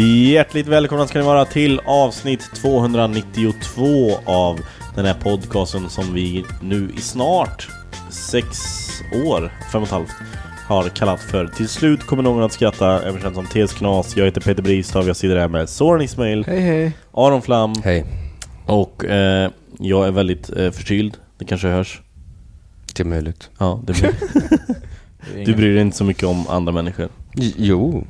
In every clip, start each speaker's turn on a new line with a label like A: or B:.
A: Hjärtligt välkomna ska ni vara till avsnitt 292 av den här podcasten som vi nu i snart sex år, fem och ett halvt, har kallat för Till slut kommer någon att skratta, känd som TS Knas. Jag heter Peter Bristav, jag sitter här med Soran Ismail,
B: Hej hej.
A: Aron Flam
C: Hej.
A: och eh, jag är väldigt eh, förkyld. Det kanske hörs.
C: Det är möjligt.
A: Ja, det blir. du bryr dig inte så mycket om andra människor.
C: J- Jo,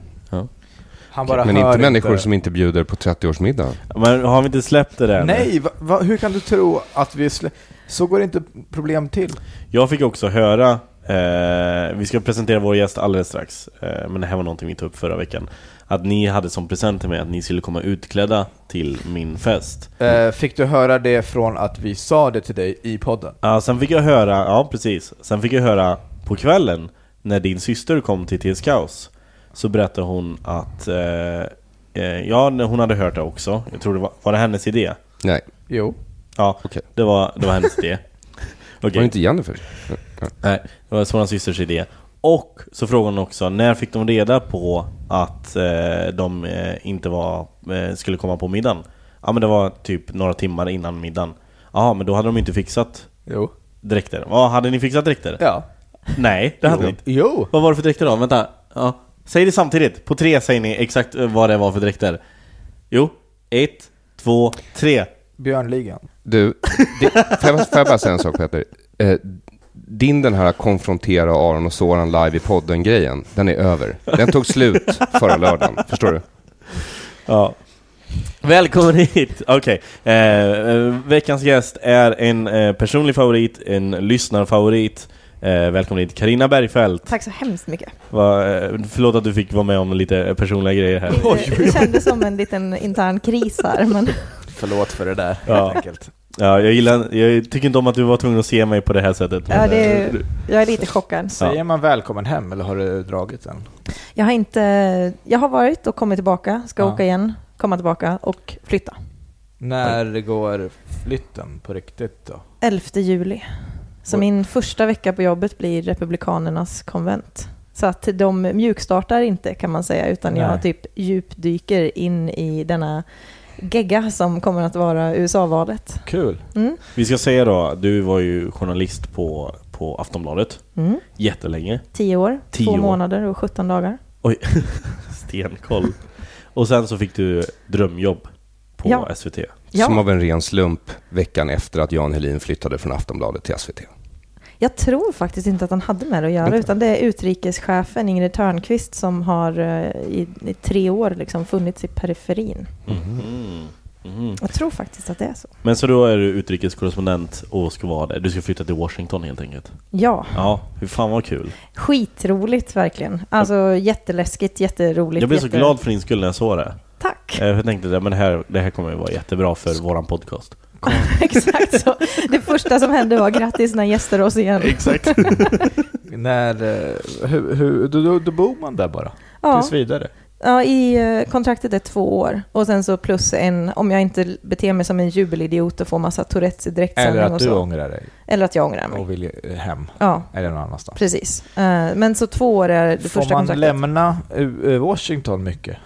B: Han bara
C: men
B: hör
C: inte människor som inte bjuder på 30-årsmiddag.
A: Men har vi inte släppt det där?
B: Nej, va, va, hur kan du tro att vi slä... Så går inte problem till.
A: Jag fick också höra, eh, vi ska presentera vår gäst alldeles strax, eh, men det här var någonting vi tog upp förra veckan, att ni hade som present till mig att ni skulle komma utklädda till min fest.
B: Eh, fick du höra det från att vi sa det till dig i podden?
A: Ja, sen fick jag höra, ja precis, sen fick jag höra på kvällen när din syster kom till TS Kaos så berättade hon att, eh, eh, ja hon hade hört det också, jag tror det var, var det hennes idé?
C: Nej,
B: Jo.
A: Ja,
C: Okej.
A: det, var, det var hennes idé. Okej.
C: var det inte Jennifer?
A: Nej, det var Sonans systers idé. Och så frågade hon också, när fick de reda på att eh, de eh, inte var, eh, skulle komma på middagen? Ja men det var typ några timmar innan middagen. Ja men då hade de inte fixat
B: Jo.
A: dräkter. Vad hade ni fixat dräkter?
B: Ja.
A: Nej, det hade ni inte.
B: Jo.
A: Vad var det för dräkter då? Vänta. Ja. Säg det samtidigt. På tre säger ni exakt eh, vad det var för dräkter. Jo. Ett, två, tre.
B: Björnligan.
C: Du, det, får, jag, får jag bara säga en sak Peter? Eh, din den här konfrontera Aron och Soran live i podden-grejen, den är över. Den tog slut förra lördagen, förstår du?
A: Ja. Välkommen hit! Okej, eh, eh, veckans gäst är en eh, personlig favorit, en lyssnarfavorit. Eh, välkommen hit Karina Bergfeldt.
D: Tack så hemskt mycket.
A: Va, eh, förlåt att du fick vara med om lite personliga grejer här.
D: Det, det kändes som en liten intern kris här, men
B: Förlåt för det där,
A: Ja.
B: helt enkelt.
A: Ja, jag, gillar, jag tycker inte om att du var tvungen att se mig på det här sättet.
D: ja, det,
A: eh,
D: jag är lite chockad.
B: Säger man välkommen hem eller har du dragit den?
D: Jag har inte... Jag har varit och kommit tillbaka, ska
B: Ja.
D: åka igen, komma tillbaka och flytta.
B: När går flytten på riktigt då?
D: 11 juli. Så min första vecka på jobbet blir Republikanernas konvent. Så att de mjukstartar inte kan man säga, utan
B: Nej.
D: jag typ djupdyker in i denna gegga som kommer att vara USA-valet.
B: Kul.
D: Mm.
A: Vi ska säga då, du var ju journalist på, på Aftonbladet
D: Mm.
A: jättelänge.
D: Tio år,
A: Tio
D: två
A: år.
D: månader och 17 dagar.
A: Oj, stenkoll. Och sen så fick du drömjobb på
D: Ja.
A: SVT.
D: Ja.
C: Som av en ren slump veckan efter att Jan Helin flyttade från Aftonbladet till SVT.
D: Jag tror faktiskt inte att han hade med det att göra,
C: Inte?
D: utan det är utrikeschefen Ingrid Törnqvist som har eh, i, i tre år liksom funnits i periferin.
A: Mhm. Mhm.
D: Jag tror faktiskt att det är så.
A: Men så då är du utrikeskorrespondent och ska vara där. Du ska flytta till Washington helt enkelt.
D: Ja,
A: Ja, hur fan vad kul.
D: skitroligt verkligen. Alltså jätteläskigt, jätteroligt.
A: Jag blev så
D: jätte...
A: glad för din skull när jag såg det.
D: Tack!
A: Eh, Jag tänkte men det här, det här kommer ju vara jättebra för våran podcast.
D: Exakt så. Det första som hände var grattis när gäster oss igen.
A: Exakt.
B: När, eh, hur, hur, då, då, då bor man där bara?
D: Ja,
B: Tills vidare?
D: Ja, i eh, kontraktet är två år. Och sen så plus en, om jag inte beter mig som en jubelidiot och får massa Tourettes i direktsändning
B: Eller att du ångrar dig
D: Eller att jag ångrar mig.
B: och vill eh, hem.
D: Ja,
B: Eller någon annanstans.
D: precis. Men så två år är det
B: Får
D: första
B: man
D: kontraktet.
B: lämna eh, eh, Washington mycket?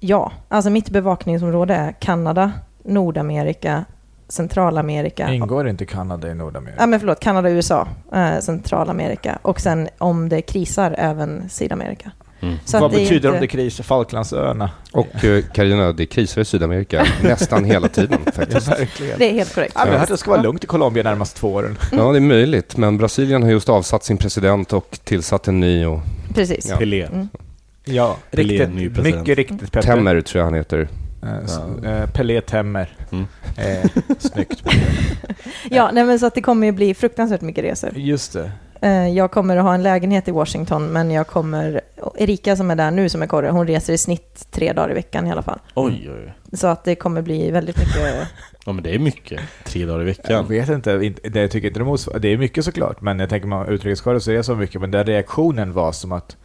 D: Ja, alltså mitt bevakningsområde är Kanada, Nordamerika, Centralamerika.
B: Ingår inte Kanada i Nordamerika?
D: Ja, men förlåt, Kanada, USA, eh, Centralamerika och sen om det krisar även Sydamerika.
A: Mm.
D: Så att
B: Vad betyder
D: inte-
B: om det krisar? Falklandsöarna?
C: Och eh, Carolina, det krisar i Sydamerika nästan hela tiden faktiskt.
B: verkligen.
D: Det är helt korrekt.
B: Ja, men det ska vara lugnt i Colombia närmaste två åren.
C: Ja, det är möjligt, men Brasilien har just avsatt sin president och tillsatt en ny och
D: Precis.
C: Ja.
A: Pelé.
D: Mm.
B: Ja,
A: Pelé,
B: riktigt,
A: ny president.
B: mycket riktigt Petter.
C: Temmer tror jag han heter.
B: Eh, eh, Pelé Temmer.
A: Mm.
B: Eh, snyggt.
D: Ja, nej, men så att det kommer ju bli fruktansvärt mycket resor.
B: Just det.
D: Jag kommer att ha en lägenhet i Washington, men jag kommer... Erika som är där nu, som är korre, hon reser i snitt tre dagar i veckan i alla fall.
A: Oj, oj, oj.
D: Så att det kommer bli väldigt mycket...
A: Ja men det är mycket. Tre dagar i
B: Jag
A: veckan.
B: vet inte, det jag tycker inte det. Det är mycket såklart, men jag tänker man utrikeskorre så är det så mycket, men den reaktionen var som att...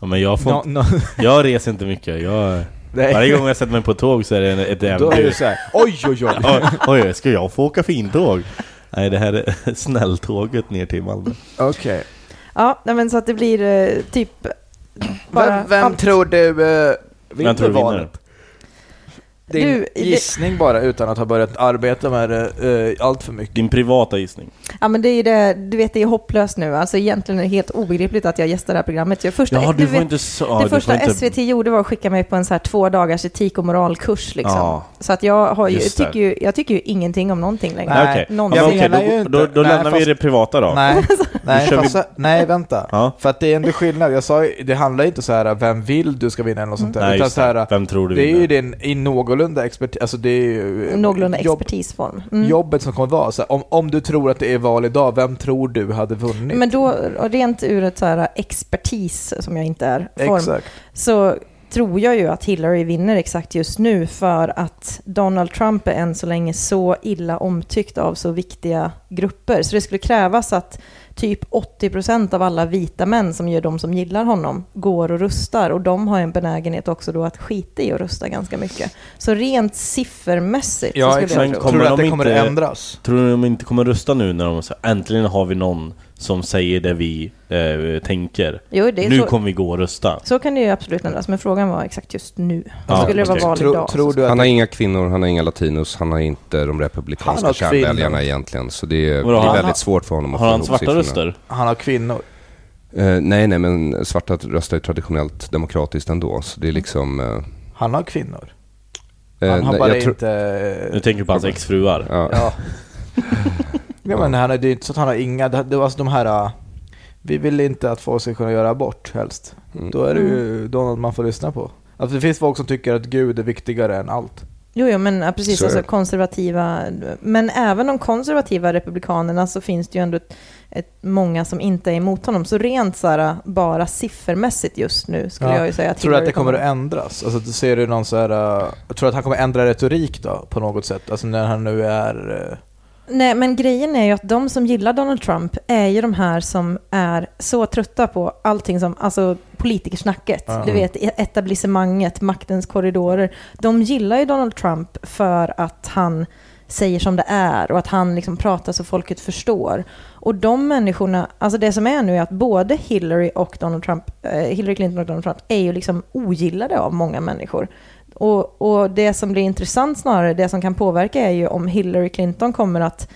A: Ja, men jag, får,
B: Nå- nå-
A: jag reser inte mycket. Jag,
B: Nej.
A: varje gång jag sätter mig på tåg så är det ett
B: Då är
A: äventyr.
B: det såhär, oj oj oj!
A: Oj, oj, ska jag få åka fintåg? Nej, det här är snälltåget ner till Malmö.
B: Okej.
D: Ja, nej, men så att det blir eh, typ... Bara
B: Vem, vem
D: allt.
B: tror du vinner
A: Vem tror du vinner?
B: valet? Din
D: Du, det-
B: gissning bara, utan att ha börjat arbeta med det uh, allt för mycket.
A: Din privata gissning.
D: Ja men det är ju det, du vet det är hopplöst nu. Alltså egentligen är det helt obegripligt att jag gästar det här programmet. Jag första,
A: Ja, du får
D: vet,
A: inte så...
D: det
A: du
D: första
A: inte,
D: SVT gjorde var att skicka mig på en så här två dagars etik och moralkurs liksom.
A: Ja.
D: Så att jag har ju,
A: det.
D: tycker ju, jag tycker ju ingenting om någonting längre.
A: Nej, okej.
D: Någonsin.
A: Ja, men
B: ju
A: då, då, då
B: Nej,
A: lämnar vi
B: fast-
A: det privata då.
B: Nej, nej,
A: kör vi-
B: fast, nej vänta.
A: Ja.
B: För att det är ändå skillnad. Jag sa det handlar inte så här vem vill du ska vinna eller något sånt där.
A: Nej,
B: utan så här,
A: det. Vem tror du
B: det är ju
A: vinner?
B: din, i någorlunda expertis, alltså det är ju
D: Någorlunda
B: jobb,
D: expertisform. Mm.
B: jobbet som kommer vara. Så här, om, om du tror att det är val idag, vem tror du hade vunnit?
D: Men då, rent ur ett så här expertis, som jag inte är, form,
B: Exakt.
D: så tror jag ju att Hillary vinner exakt just nu för att Donald Trump är än så länge så illa omtyckt av så viktiga grupper. Så det skulle krävas att typ 80% av alla vita män som gör de som gillar honom går och rustar och de har en benägenhet också då att skita i att rusta ganska mycket. Så rent siffermässigt
B: Ja,
D: så skulle
B: exakt.
D: jag tro.
B: Tror du att
A: de
B: det kommer
A: inte-
B: ändras?
A: Tror du de inte kommer rösta nu när de säger äntligen har vi någon som säger det vi eh, tänker?
D: Jo, det
A: Nu
D: så,
A: kommer vi gå och rösta.
D: så kan det ju absolut ändras, men frågan var exakt just nu.
A: Ja,
D: skulle det vara val
B: Tror,
D: idag?
B: tror du att
C: Han har inga kvinnor, han har inga latinos, han har inte de
B: Han
C: republikanska
B: har
C: kärnväljarna egentligen. Så det är,
A: Vadå,
C: det
A: har
C: är
A: han-
C: väldigt svårt för honom att
A: Har
C: få
A: han
C: ihop
A: svarta
C: siffrorna.
A: röster?
B: han har kvinnor?
C: Eh, nej, nej, men svarta röstar ju traditionellt demokratiskt ändå. Så det är liksom... eh,
B: Han har kvinnor.
C: eh,
B: Han har
C: nej,
B: bara inte...
A: Nu tänker du på hans exfruar.
C: Ja.
B: Ja. ja men han är, det är inte så att han har inga, det, det var alltså de här... uh, Vi vill inte att folk ska kunna göra abort helst.
C: Mm.
B: Då är det ju Donald man får lyssna på. Alltså det finns folk som tycker att Gud är viktigare än allt.
D: Jo, jo, men ja, precis.
C: Så
D: Alltså, konservativa, men även de konservativa republikanerna så finns det ju ändå ett, ett, många som inte är emot honom. Så rent så här, bara siffermässigt just nu skulle
B: Ja.
D: jag ju säga att
B: Tror du att det kommer att ändras? Alltså du ser du någon så här... uh, Jag tror att han kommer ändra retorik då på något sätt? Alltså när han nu är... uh,
D: Nej, men grejen är ju att de som gillar Donald Trump är ju de här som är så trötta på allting som, alltså politikersnacket,
B: Ja.
D: du vet etablissemanget, maktens korridorer. De gillar ju Donald Trump för att han säger som det är och att han liksom pratar så folket förstår. Och de människorna, alltså det som är nu är att både Hillary och Donald Trump, eh, Hillary Clinton och Donald Trump är ju liksom ogillade av många människor. Och, och det som blir intressant snarare, det som kan påverka är ju om Hillary Clinton kommer att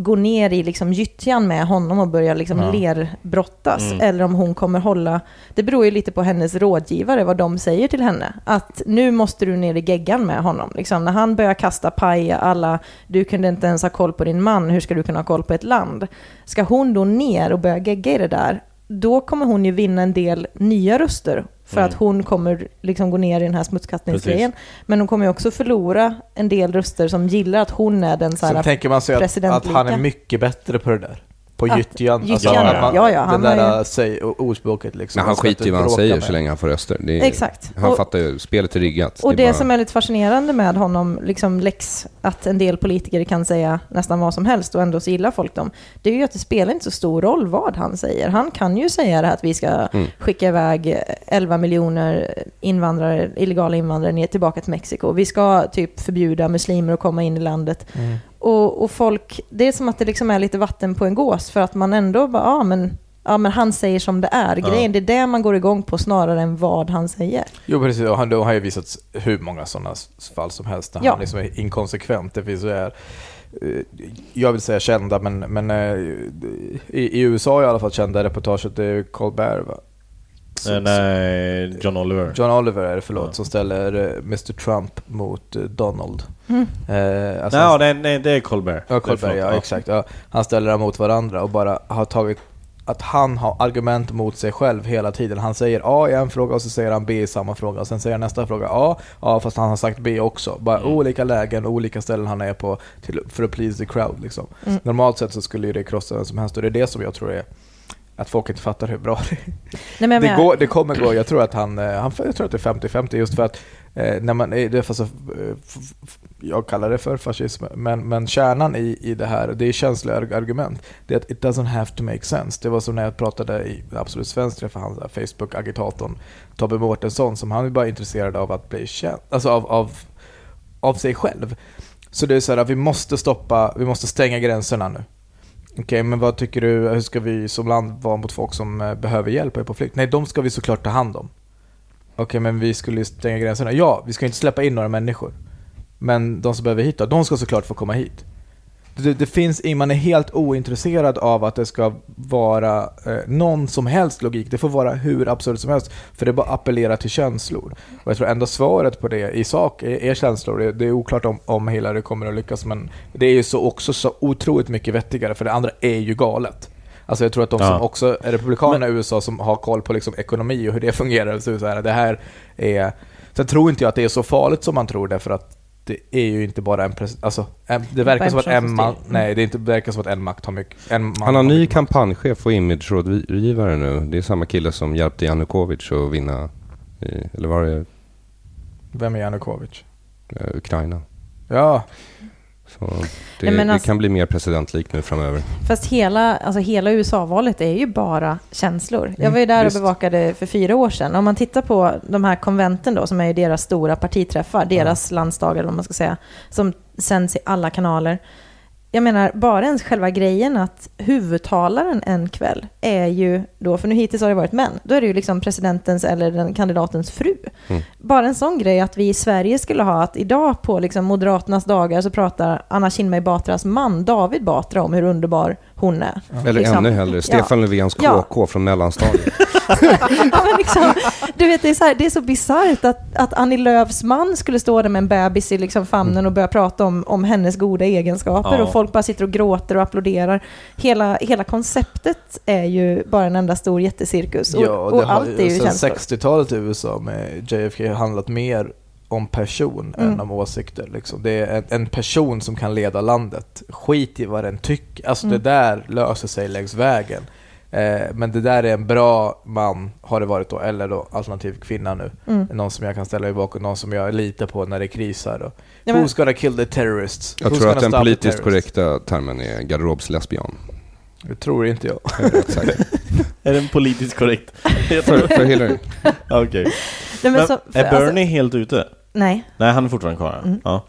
D: gå ner i liksom gyttjan med honom och börja liksom
B: Ja.
D: lerbrottas.
A: Mm.
D: Eller om hon kommer hålla, det beror ju lite på hennes rådgivare vad de säger till henne. Att nu måste du ner i geggan med honom. Liksom, när han börjar kasta paj alla, du kunde inte ens ha koll på din man, hur ska du kunna ha koll på ett land? Ska hon då ner och börja gegga i det där, då kommer hon ju vinna en del nya röster. För
A: Mm.
D: att hon kommer liksom gå ner i den här smutskastningsgrejen. Men hon kommer ju också förlora en del röster som gillar att hon är den så
B: Sen
D: här
B: tänker man sig att, att han är mycket bättre på det där. På gyttjan. att
A: ja.
B: man-
D: Ja, ja, han
B: det där
D: ju-
B: säg, o- ordspråket liksom.
C: Men han skiter i vad han säger
B: med.
C: så länge han får röster. Det är,
D: Exakt.
C: Han
D: Och-
C: fattar ju, spelet är riggat.
D: Och det,
C: är bara-
D: som är lite fascinerande med honom, liksom Lex, att en del politiker kan säga nästan vad som helst och ändå så gillar folk dem, det är ju att det spelar inte så stor roll vad han säger. Han kan ju säga det här att vi ska
C: Mm.
D: skicka iväg 11 miljoner invandrare, illegala invandrare ner tillbaka till Mexiko. Vi ska typ förbjuda muslimer att komma in i landet.
B: Mm.
D: Och, och folk, det är som att det liksom är lite vatten på en gås för att man ändå bara, ja men, ja, men han säger som det är. Grejen, det är det man går igång på snarare än vad han säger.
B: Jo precis, och han, har ju visat hur många sådana fall som helst där
D: Ja.
B: han liksom är inkonsekvent. Det finns ju här, eh, jag vill säga kända, men, men eh, i, i USA i alla fall kända reportaget, det är Colbert va?
A: Eh, nej, John Oliver.
B: John Oliver är det, förlåt,
A: Ja.
B: som ställer eh, Mr Trump mot eh, Donald.
D: Mm.
B: Eh, alltså
A: Nej,
B: han-
A: nej, nej, det är Colbert.
B: Ja, Colbert, ja, exakt. Ja. Han ställer dem mot varandra och bara har tagit att han har argument mot sig själv hela tiden. Han säger A i en fråga och så säger han B i samma fråga och sen säger han nästa fråga A, ja fast han har sagt B också. Bara
A: Mm.
B: olika lägen, olika ställen han är på till, för att please the crowd liksom.
D: Mm.
B: Normalt sett så skulle ju det krossa vem som helst och det är det som jag tror är att folk inte fattar hur bra det är.
D: Nej, men
B: Det, går, det kommer gå, jag tror att han, eh, han jag tror att det är 50-50 just för att eh, när man, det är fast, eh, jag kallar det för fascism, men, men kärnan i, i det här, det är känsliga arg- argument, det är att it doesn't have to make sense. Det var som när jag pratade i Absolut Svensk träffade han där Facebook-agitatorn Tobbe Mårtensson som han är bara intresserad av att bli känd, alltså av, av, av sig själv. Så det är så här att vi måste stoppa, vi måste stänga gränserna nu. Okej, men vad tycker du, hur ska vi som land vara mot folk som eh, behöver hjälp och är på flykt? Nej, de ska vi såklart ta hand om. Okej, men vi skulle ju stänga gränserna. Ja, vi ska inte släppa in några människor. Men de som behöver hit då, de ska såklart få komma hit. Det, det finns, man är helt ointresserad av att det ska vara eh, någon som helst logik. Det får vara hur absurt som helst, för det bara appellerar till känslor. Och jag tror ändå svaret på det i sak är, är känslor. Det, det är oklart om, om Hillary kommer att lyckas, men det är ju så också så otroligt mycket vettigare, för det andra är ju galet. Alltså jag tror att de som
A: Ja.
B: också är republikanerna i USA som har koll på liksom ekonomi och hur det fungerar, så är det så här, det här är... Sen tror inte jag att det är så farligt som man tror, därför att det är ju inte bara en president, alltså det verkar som att en man,
D: styr.
B: nej det är inte, det verkar som att en makt har mycket, en man
C: Han har ny kampanjchef och imagerådgivare nu. Det är samma kille som hjälpte Janukovic att vinna, i, eller var det
B: Vem är Janukovic?
C: eh, Ukraina?
B: Ja,
C: Så det,
D: Nej,
C: det
D: alltså-
C: kan bli mer presidentlikt nu framöver.
D: Fast hela, alltså hela USA-valet är ju bara känslor. Jag
B: Mm,
D: var ju där
B: visst.
D: och bevakade för fyra år sedan. Om man tittar på de här konventen då, som är ju deras stora partiträffar, deras landsdagar eller vad man ska säga, som sänds i alla kanaler. Jag menar, bara ens själva grejen att huvudtalaren en kväll är ju då, för nu hittills har det varit män, då är det ju liksom presidentens eller den kandidatens fru.
C: Mm.
D: Bara en sån grej att vi i Sverige skulle ha att idag på liksom Moderaternas dagar så pratar Anna Kinberg Batras man David Batra om hur underbar hon är.
C: Eller
D: Liksom.
C: ännu hellre, Stefan Löfvens
D: Ja.
C: KK från mellanstadiet.
D: Ja, men liksom, du vet, det är så, här, det är så bisarrt att, att Annie Lööfs man skulle stå där med en bebis i liksom famnen och börja prata om, om hennes goda egenskaper
A: Ja.
D: och folk bara sitter och gråter och applåderar. Hela, hela konceptet är ju bara en enda stor jättecirkus och,
B: ja
D: och
B: det har
D: allt är ju
B: sen
D: känslor.
B: 60-talet i USA med JFK handlat mer om person
D: Mm.
B: än om åsikter. Liksom. Det är en, en person som kan leda landet. Skit i vad den tycker. Alltså
D: Mm.
B: det där löser sig längs vägen. Eh, men det där är en bra man, har det varit då, eller då alternativ kvinna nu.
D: Mm.
B: Någon som jag kan ställa mig bakom, någon som jag litar på när det krisar. Och
D: Ja, men-
B: Who's gonna kill the terrorists?
C: Jag
B: Who's
C: tror att den politiskt korrekta termen är garderobslesbian.
B: Det tror inte jag.
C: Jag är
A: den politiskt korrekt? Jag
C: för,
A: tror-
C: för Hillary.
A: Okej.
D: Nej, men
A: Men
D: så- för-
A: är
D: alltså-
A: Bernie helt ute?
D: Nej,
A: Nej, han är fortfarande kvar.
D: Mm.
A: Ja.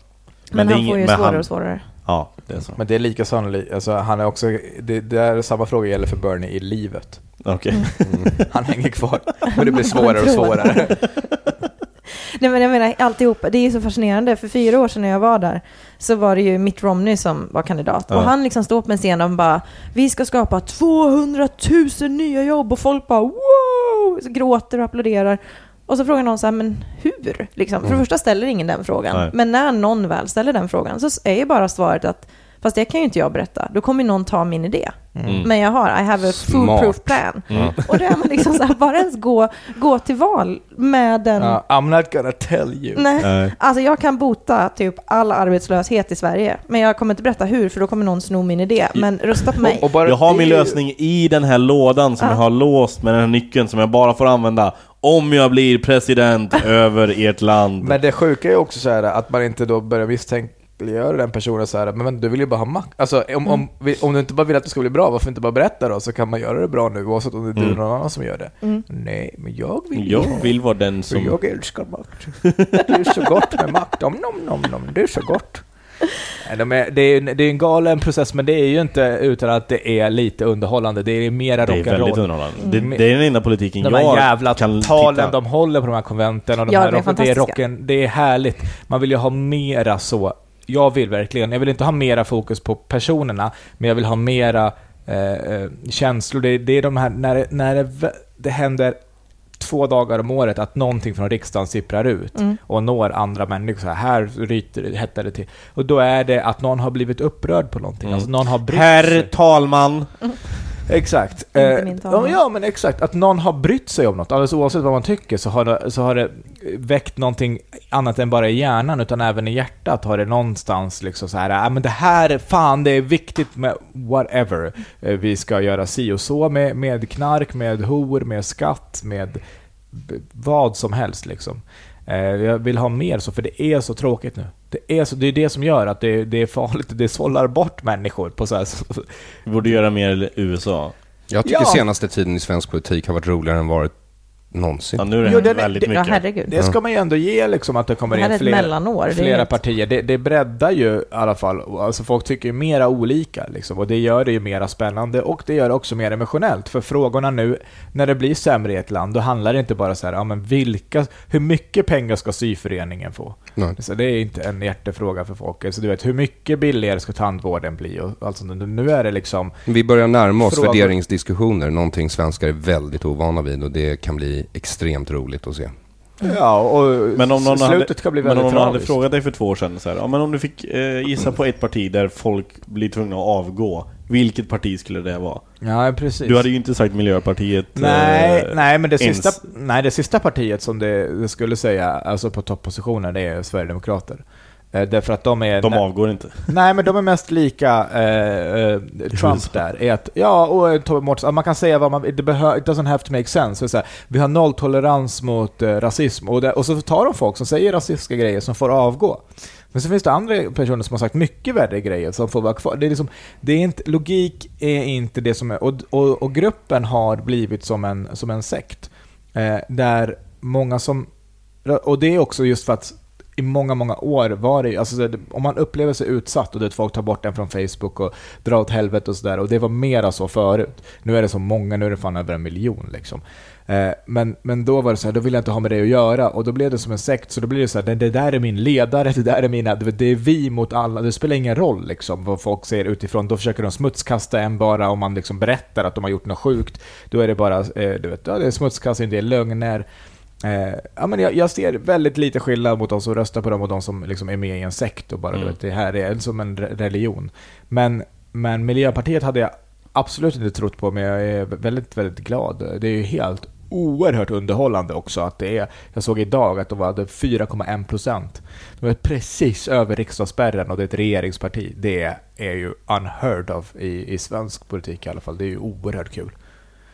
D: men,
A: det är
D: han
A: ingen-
D: får ju
A: men
D: svårare
A: han-
D: och svårare.
A: Ja, det är så.
B: Men det är lika sannolikt, alltså han är också, det, det är samma fråga gäller för Bernie i livet.
A: Okej.
D: Mm.
B: Han hänger kvar. Men det blir svårare och svårare.
D: Nej men jag menar alltihopa, det är ju så fascinerande. För fyra år sedan när jag var där så var det ju Mitt Romney som var kandidat.
A: Ja.
D: Och han liksom stod på en scen och bara Vi ska skapa 200 000 nya jobb och folk bara wow! Så gråter och applåderar. Och så frågar någon så här, men hur? Liksom. För det första ställer ingen den frågan.
A: Nej.
D: Men när någon väl ställer den frågan så är ju bara svaret att Fast det kan ju inte jag berätta. Då kommer någon ta min idé.
A: Mm.
D: Men jag har, I have a foolproof plan. Och då är man liksom så här, bara ens gå, gå till val med den...
B: Ja, I'm not gonna tell you.
D: Nej.
A: Nej.
D: Alltså jag kan bota typ all arbetslöshet i Sverige. Men jag kommer inte berätta hur, för då kommer någon sno min idé. Men rösta på mig.
B: Och, och bara,
A: Jag har min lösning i den här lådan som
D: Ja.
A: jag har låst med den här nyckeln som jag bara får använda om jag blir president över ert land.
B: Men det sjuka är också så här att man inte då börjar misstänkliggöra den personen så här, men, men du vill ju bara ha makt. Alltså om, om, vi- om du inte bara vill att det ska bli bra, varför inte bara berätta då? Så kan man göra det bra nu oavsett om det är du eller någon annan som gör det. Nej, men jag vill
A: jag
B: ha-
A: vill vara den
B: För
A: som...
B: jag älskar makt. Det är så gott med makt. Om, nom, nom, nom. Det är så gott. De är, det, är, en- det är en galen process, men det är ju inte utan att det är lite underhållande. Det är mera
A: Det är väldigt
B: rock'n'roll.
A: underhållande. Det,
B: Mm.
A: det är den enda politiken
B: De
A: jag
B: här jävla
A: kan
B: talen
A: titta.
B: de håller på de här konventen och de
D: Ja,
B: här
D: de är
B: rocken, det är rocken, det är härligt. Man vill ju ha mera så. Jag vill verkligen, jag vill inte ha mera fokus på personerna, men jag vill ha mera eh, eh, känslor. Det, det är de här, när, det- när det, det händer två dagar om året att någonting från riksdagen sipprar ut och når andra människor. Så här, här ryter det, hettar det till. Och då är det att någon har blivit upprörd på någonting. Alltså någon har brytt
A: Herr
B: sig.
A: talman!
B: Exakt.
D: Inte
B: Eh,
D: min
B: ja,
D: talman.
B: ja, men exakt. Att någon har brytt sig om något. Alldeles oavsett vad man tycker så har, det, så har det väckt någonting annat än bara i hjärnan, utan även i hjärtat har det någonstans liksom så här, ah, men det här, fan det är viktigt med whatever. Eh, vi ska göra si och så med, med knark, med hor, med skatt, med vad som helst liksom. Eh, jag vill ha mer så, för det är så tråkigt nu. Det är, så, det är det som gör att det, det är farligt, det sållar bort människor på så här,
A: Vi borde göra mer i USA.
C: Jag tycker
B: Ja.
C: senaste tiden i svensk politik har varit roligare än varit någonsin.
A: Ja, nu är det
B: Jo, det-
A: väldigt
B: det-
D: Ja,
A: mycket.
D: herregud.
B: Det ska man ju ändå ge liksom att det kommer
D: Det
B: in fler, flera
D: ett-
B: partier. Det, det breddar ju i alla fall, alltså folk tycker ju mera olika liksom, och det gör det ju mera spännande och det gör det också mer emotionellt. För frågorna nu, när det blir sämre i ett land, då handlar det inte bara så här, ja men vilka, hur mycket pengar ska syföreningen få?
C: Nej.
B: Så det är inte en hjärtefråga för folk. Alltså, du vet, hur mycket billigare ska tandvården bli? Och alltså, nu är det liksom,
C: Vi börjar närma oss
B: Frågor.
C: värderingsdiskussioner, någonting svenskar är väldigt ovana vid och det kan bli extremt roligt att se.
B: ja, och
A: Men om någon,
B: slutet
A: hade,
B: kan bli
A: men
B: väldigt
A: om någon hade frågat dig för två år sedan så här, ja, men om du fick eh, gissa på ett parti där folk blir tvungna att avgå, vilket parti skulle det vara?
B: Ja, precis.
A: Du hade ju inte sagt Miljöpartiet.
B: Nej,
A: eh,
B: nej men det
A: ens.
B: sista, nej, det sista partiet som det, det skulle säga, alltså på toppositionen, det är Sverigedemokrater. Eh, därför att de är...
A: De avgår inte.
B: Nej, men de är mest lika eh, eh, Trump där. Är att, ja, och eh, Tobbe Mårtensson, man kan säga vad man vill, it doesn't have to make sense. Så här, vi har nolltolerans mot eh, rasism, och, det, och så tar de folk som säger rasistiska grejer som får avgå. Men så finns det andra personer som har sagt mycket värre grejer som får vara kvar. Det är liksom, det är inte, logik är inte det som är... Och, och, och gruppen har blivit som en, som en sekt. Eh, där många som... Och det är också just för att i många, många år var det alltså, om man upplever sig utsatt och det folk tar bort den från Facebook och drar åt helvete och sådär. Och det var mera så förut. Nu är det så många, nu är det fan över en miljon liksom. Eh, men, men då var det så här, då vill jag inte ha med det att göra. Och då blev det som en sekt, så då blir det så här, det, det där är min ledare, det där är mina, det, det är vi mot alla. Det spelar ingen roll liksom vad folk ser utifrån. Då försöker de smutskasta en bara om man liksom berättar att de har gjort något sjukt. Då är det bara, eh, du vet, ja, det är smutskastning, det är lögner. Eh, ja, men jag, jag ser väldigt lite skillnad mot de som röstar på dem och de som liksom är med i en sekt och bara
A: Mm.
B: vet, det här är som en re- religion. Men, men Miljöpartiet hade jag absolut inte trott på, men jag är väldigt, väldigt glad. Det är ju helt oerhört underhållande också att det är, jag såg idag att de hade 4,1 procent. De är precis över riksdagsspärren och det är ett regeringsparti. Det är ju unheard of i, i svensk politik i alla fall. Det är ju oerhört kul.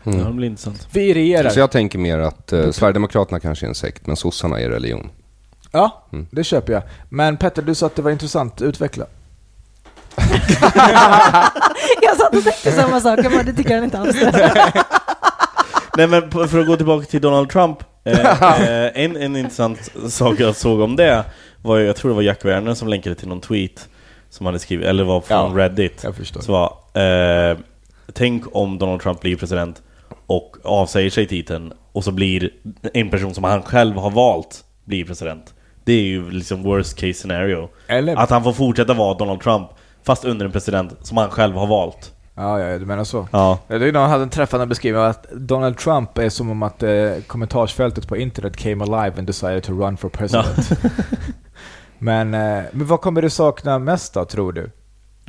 A: Ja, det blir intressant.
B: Vi regerar.
C: Så jag tänker mer att eh, Sverigedemokraterna kanske är en sekt, men sossarna är religion.
B: Ja,
C: Mm.
B: det köper jag. Men Petter, du sa att det var intressant. Utveckla.
D: Jag satt och tänkte samma sak, jag bara, det tycker han inte alls.
A: Nej men för att gå tillbaka till Donald Trump. Eh, eh, en, en intressant sak jag såg om det var jag tror det var Jack Werner som länkade till någon tweet som hade skrivit, eller var från
B: Ja,
A: Reddit.
B: jag förstår.
A: Så var, eh, tänk om Donald Trump blir president och avsäger sig titeln och så blir en person som han själv har valt blir president. Det är ju liksom worst case scenario.
B: Eller-
A: Att han får fortsätta vara Donald Trump fast under en president som han själv har valt.
B: Ja, ja, du menar så.
A: Ja.
B: Det är någon hade en träffande beskrivning av att Donald Trump är som om att eh, kommentarsfältet på internet came alive and decided to run for president. men, eh, men vad kommer du sakna mest då, tror du?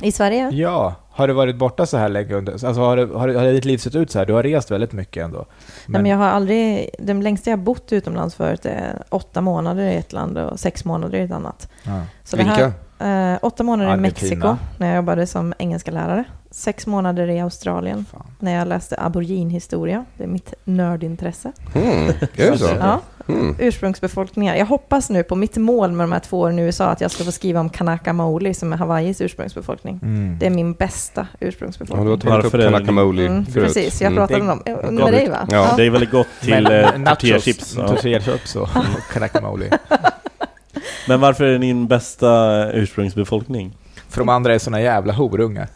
D: I Sverige?
B: Ja, har du varit borta så här länge? Under, alltså har, det, har, det- har ditt liv sett ut så här? Du har rest väldigt mycket ändå.
D: Nej, men jag har aldrig, den längsta jag bott utomlands förut är åtta månader i ett land och sex månader i ett annat.
B: ja.
D: Så
C: Vilka?
D: här, eh, åtta månader i
B: Argentina.
D: Mexiko när jag jobbade som engelska lärare. Sex månader i Australien
B: Fan.
D: när jag läste aboriginhistoria. Det är mitt nördintresse.
C: Mm, är det så?
D: Ja,
C: Mm.
D: ursprungsbefolkningar. Jag hoppas nu på mitt mål med de här två åren i USA att jag ska få skriva om Kanaka Maoli som är Hawaiis ursprungsbefolkning.
B: Mm.
D: Det är min bästa
C: Ja, du har
D: ursprungsbefolkning.
C: tagit upp
A: det-
C: Kanakamoli
D: Mm,
C: förut.
D: precis, jag
C: Mm.
D: pratade om dem med dig va?
C: Ja.
A: Det är väldigt gott till eh, tortillachips. Ja.
B: tortillachips och kanakamoli.
A: Men varför är det din bästa ursprungsbefolkning?
B: För de andra är såna jävla horungar.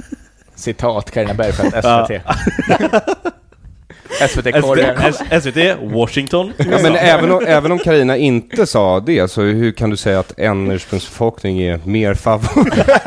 B: Citat Carina Bergfeldt, SVT.
A: SVT, SVT, Washington.
C: Ja, men även om, även om Carina inte sa det, så hur kan du säga att en ursprungsbefolkning är mer favorit?
D: Det.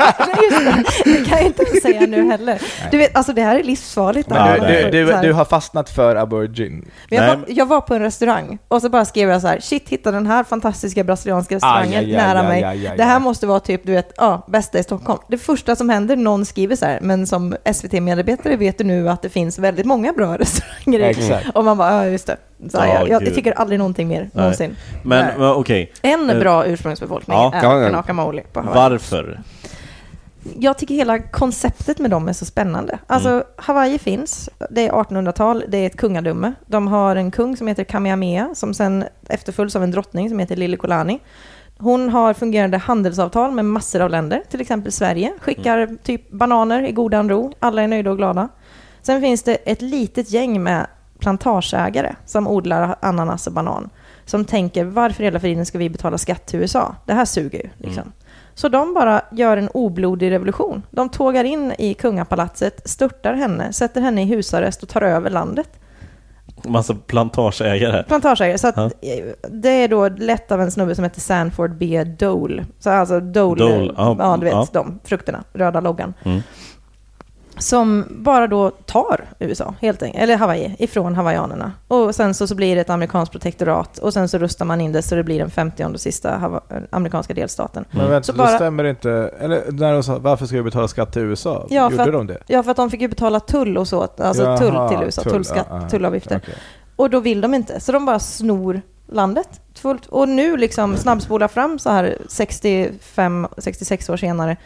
D: det kan jag inte säga nu heller. Du vet, alltså det här är livsfarligt.
B: Men du, du, du, har fastnat för aborigin.
D: Jag,
A: Nej,
D: var, jag var på en restaurang och så bara skrev jag så här, shit, hitta den här fantastiska brasilianska restaurangen
B: Aj, aj, aj,
D: nära
B: aj,
D: mig.
B: aj, aj,
D: det här
B: aj.
D: måste vara typ, du vet, ja, bästa i Stockholm. Det första som händer, någon skriver så här, men som SVT-medarbetare vet du nu att det finns väldigt många bra restauranger. I-
B: Exakt.
D: Och man bara, ja just det. Så här,
A: Ja,
D: jag, jag
A: gud.
D: tycker aldrig någonting mer,
A: Nej.
D: någonsin.
A: Men
B: Nej.
A: men okej,
D: En
A: Eh,
D: bra ursprungsbefolkning
A: ja,
D: är
C: ja, ja.
D: Kanaka Maoli på Hawaii.
A: varför?
D: Jag tycker hela konceptet med dem är så spännande. Alltså,
A: Mm.
D: Hawaii finns, det är 1800-tal, det är ett kungadöme. De har en kung som heter Kamehameha, som sen efterföljs av en drottning som heter Lilikolani. Hon har fungerande handelsavtal med massor av länder, till exempel Sverige. Skickar
A: Mm.
D: typ bananer i godan ro, alla är nöjda och glada. Sen finns det ett litet gäng med plantageägare som odlar ananas och banan. Som tänker, varför i hela friden ska vi betala skatt till USA? Det här suger ju. Liksom.
A: Mm.
D: Så de bara gör en oblodig revolution. De tågar in i kungapalatset, störtar henne, sätter henne i husarrest och tar över landet.
A: Massa plantageägare.
D: Plantageägare. Så
A: Ja.
D: det är då lett av en snubbe som heter Sanford B. Dole. Så alltså Dole,
A: Dole, ja,
D: ja, du vet
A: ja.
D: de frukterna, röda loggan.
A: Mm.
D: Som bara då tar USA, helt enkelt, eller Hawaii, ifrån hawaiianerna. Och sen så, så blir det ett amerikanskt protektorat och sen så rustar man in det så det blir den 50 och sista Hawa- amerikanska delstaten.
B: Men vänta,
D: Så bara-
B: stämmer det inte. Eller när de sa, varför ska vi betala skatt till USA?
D: Ja,
B: Gjorde
D: att-
B: de det?
D: Ja, för att de fick ju betala tull och så, alltså
B: Jaha,
D: tull till USA,
B: tull,
D: tullskatt,
B: ja,
D: tullavgifter.
B: Okej.
D: Och då vill de inte, så de bara snor landet. Fullt. Och nu liksom snabbspola fram så här 65-66 år senare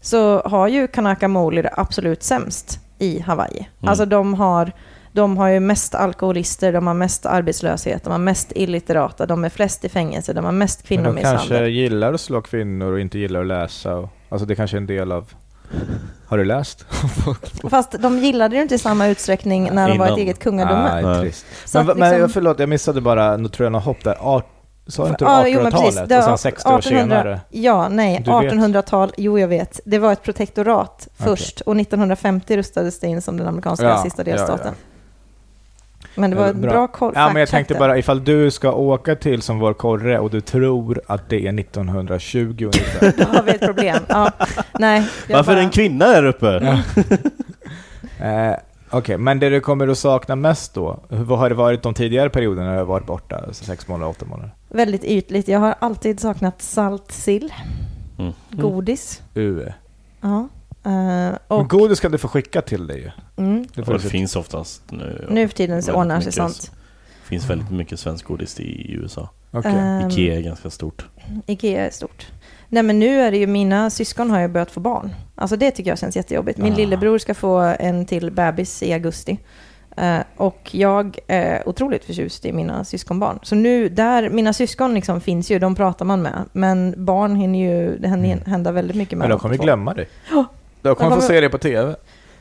D: så har ju Kanaka Moli det absolut sämst i Hawaii.
A: Mm.
D: Alltså de har, de har ju mest alkoholister, de har mest arbetslöshet, de har mest illitterata, de är flest i fängelse, de har mest
B: Men de kanske
D: kvinnomisshandel.
B: gillar att slå kvinnor och inte gillar att läsa. Och, alltså det kanske är en del av... Har du läst?
D: Fast de gillade det inte i samma utsträckning när de var ett eget kungadöme. Så
B: Men, men
D: liksom-
B: jag, förlåt, jag missade bara, nu tror jag något hopp där. Art, sa inte du
D: Ja, jo, men precis.
B: 1800-talet?
D: Det
B: Och sen
D: var
B: 60 år
D: 1800
B: senare?
D: Ja, nej,
B: Du vet.
D: 1800-tal, jo jag vet. Det var ett protektorat först och 1950 rustades det in som den amerikanska
B: Ja,
D: sista
B: ja,
D: delstaten.
B: ja.
D: Men det var
B: Ja,
D: ett
B: bra.
D: bra, koll.
B: Ja, men jag tänkte bara ifall du ska åka till som vår korre och du tror att det är 1920 ungefär.
D: Då har vi ett problem. Ja, nej,
A: Varför är
D: bara-
A: det en kvinna där uppe?
B: eh, Okej, men det du kommer att sakna mest då? Vad har det varit de tidigare perioderna när du har varit borta? Alltså sex månader, åtta månader?
D: Väldigt ytligt. Jag har alltid saknat salt sill,
A: Mm.
D: godis.
B: U.
D: Ja.
B: Men
D: och
B: godis kan du få skicka till dig ju.
D: mm,
B: Det
A: det finns oftast nu.
D: nu för tiden så ordnar sig sånt.
A: Det finns väldigt mycket svensk godis i USA.
D: Ehm,
A: Ikea är ganska stort.
D: Ikea är stort. Nej men nu är det ju, mina syskon har ju börjat få barn. Alltså det tycker jag känns jättejobbigt. Min
B: Ah.
D: lillebror ska få en till bebis i augusti. Eh, och jag är otroligt förtjust i mina syskonbarn. Så nu, där, mina syskon liksom finns ju, de pratar man med. Men barn hinner ju, det händer
B: Mm.
D: hända väldigt mycket med
B: Men de kommer
D: två.
B: glömma dig.
D: Ja.
B: De kommer
D: De
B: få se dig på TV.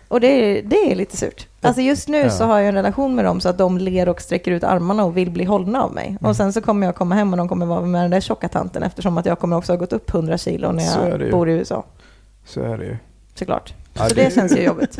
D: Och det, är- det är lite surt. Alltså just nu
B: Ja.
D: så har jag en relation med dem så att de ler och sträcker ut armarna och vill bli hållna av mig.
B: Mm.
D: Och sen så kommer jag komma hem och de kommer vara med den där tjocka tanten eftersom att jag kommer också ha gått upp 100 kilo när jag bor i USA.
B: Så är det ju.
D: Såklart.
B: Ja,
D: så
B: det-
D: det känns ju jobbigt.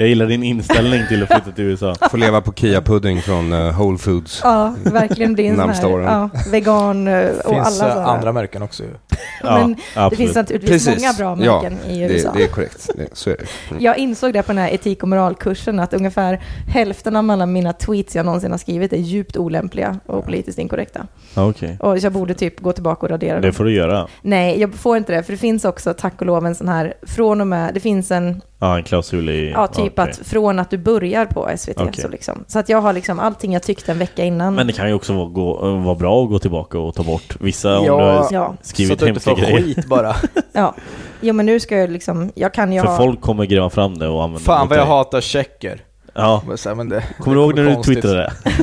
A: Jag gillar din inställning till att flytta till USA.
C: Får leva på Kia-pudding från eh, Whole Foods.
D: Ja, verkligen bli en sån här ja, vegan eh, och alla
B: finns
D: så
B: eh,
D: här.
B: andra märken också ju.
A: Ja,
D: Men det
A: absolut.
D: finns naturligtvis
C: Precis.
D: många bra
C: ja,
D: märken i USA.
C: Det, det är korrekt. Det, så är det. Mm.
D: Jag insåg det på den här etik och moralkursen att ungefär hälften av alla mina tweets jag någonsin har skrivit är djupt olämpliga och politiskt inkorrekta.
A: Ja, Okej.
D: Och jag borde typ gå tillbaka och radera
A: Det
D: dem.
A: får du göra.
D: Nej, jag får inte det, för det finns också tack och lov en sån här, från och med, det finns en,
A: Ja, en klausul i...
D: ja typ
A: okej.
D: att från att du börjar på SVT.
A: Okej.
D: Så, liksom. så att jag har liksom allting jag tyckte en vecka innan.
A: Men det kan ju också vara, gå, vara bra att gå tillbaka och ta bort vissa om
B: Ja.
A: du har
D: Ja,
A: skrivit
B: så att du inte
A: hemska
B: får
A: grejer.
B: skit bara.
D: ja. Jo men nu ska jag liksom, jag kan ju
A: För
D: ha...
A: folk kommer gräva fram det och använda
B: Fan vad jag hatar tjecker.
A: Ja.
B: Men så men det,
A: Kommer du ihåg när
B: det
A: du
B: konstigt.
A: twittrade det? Det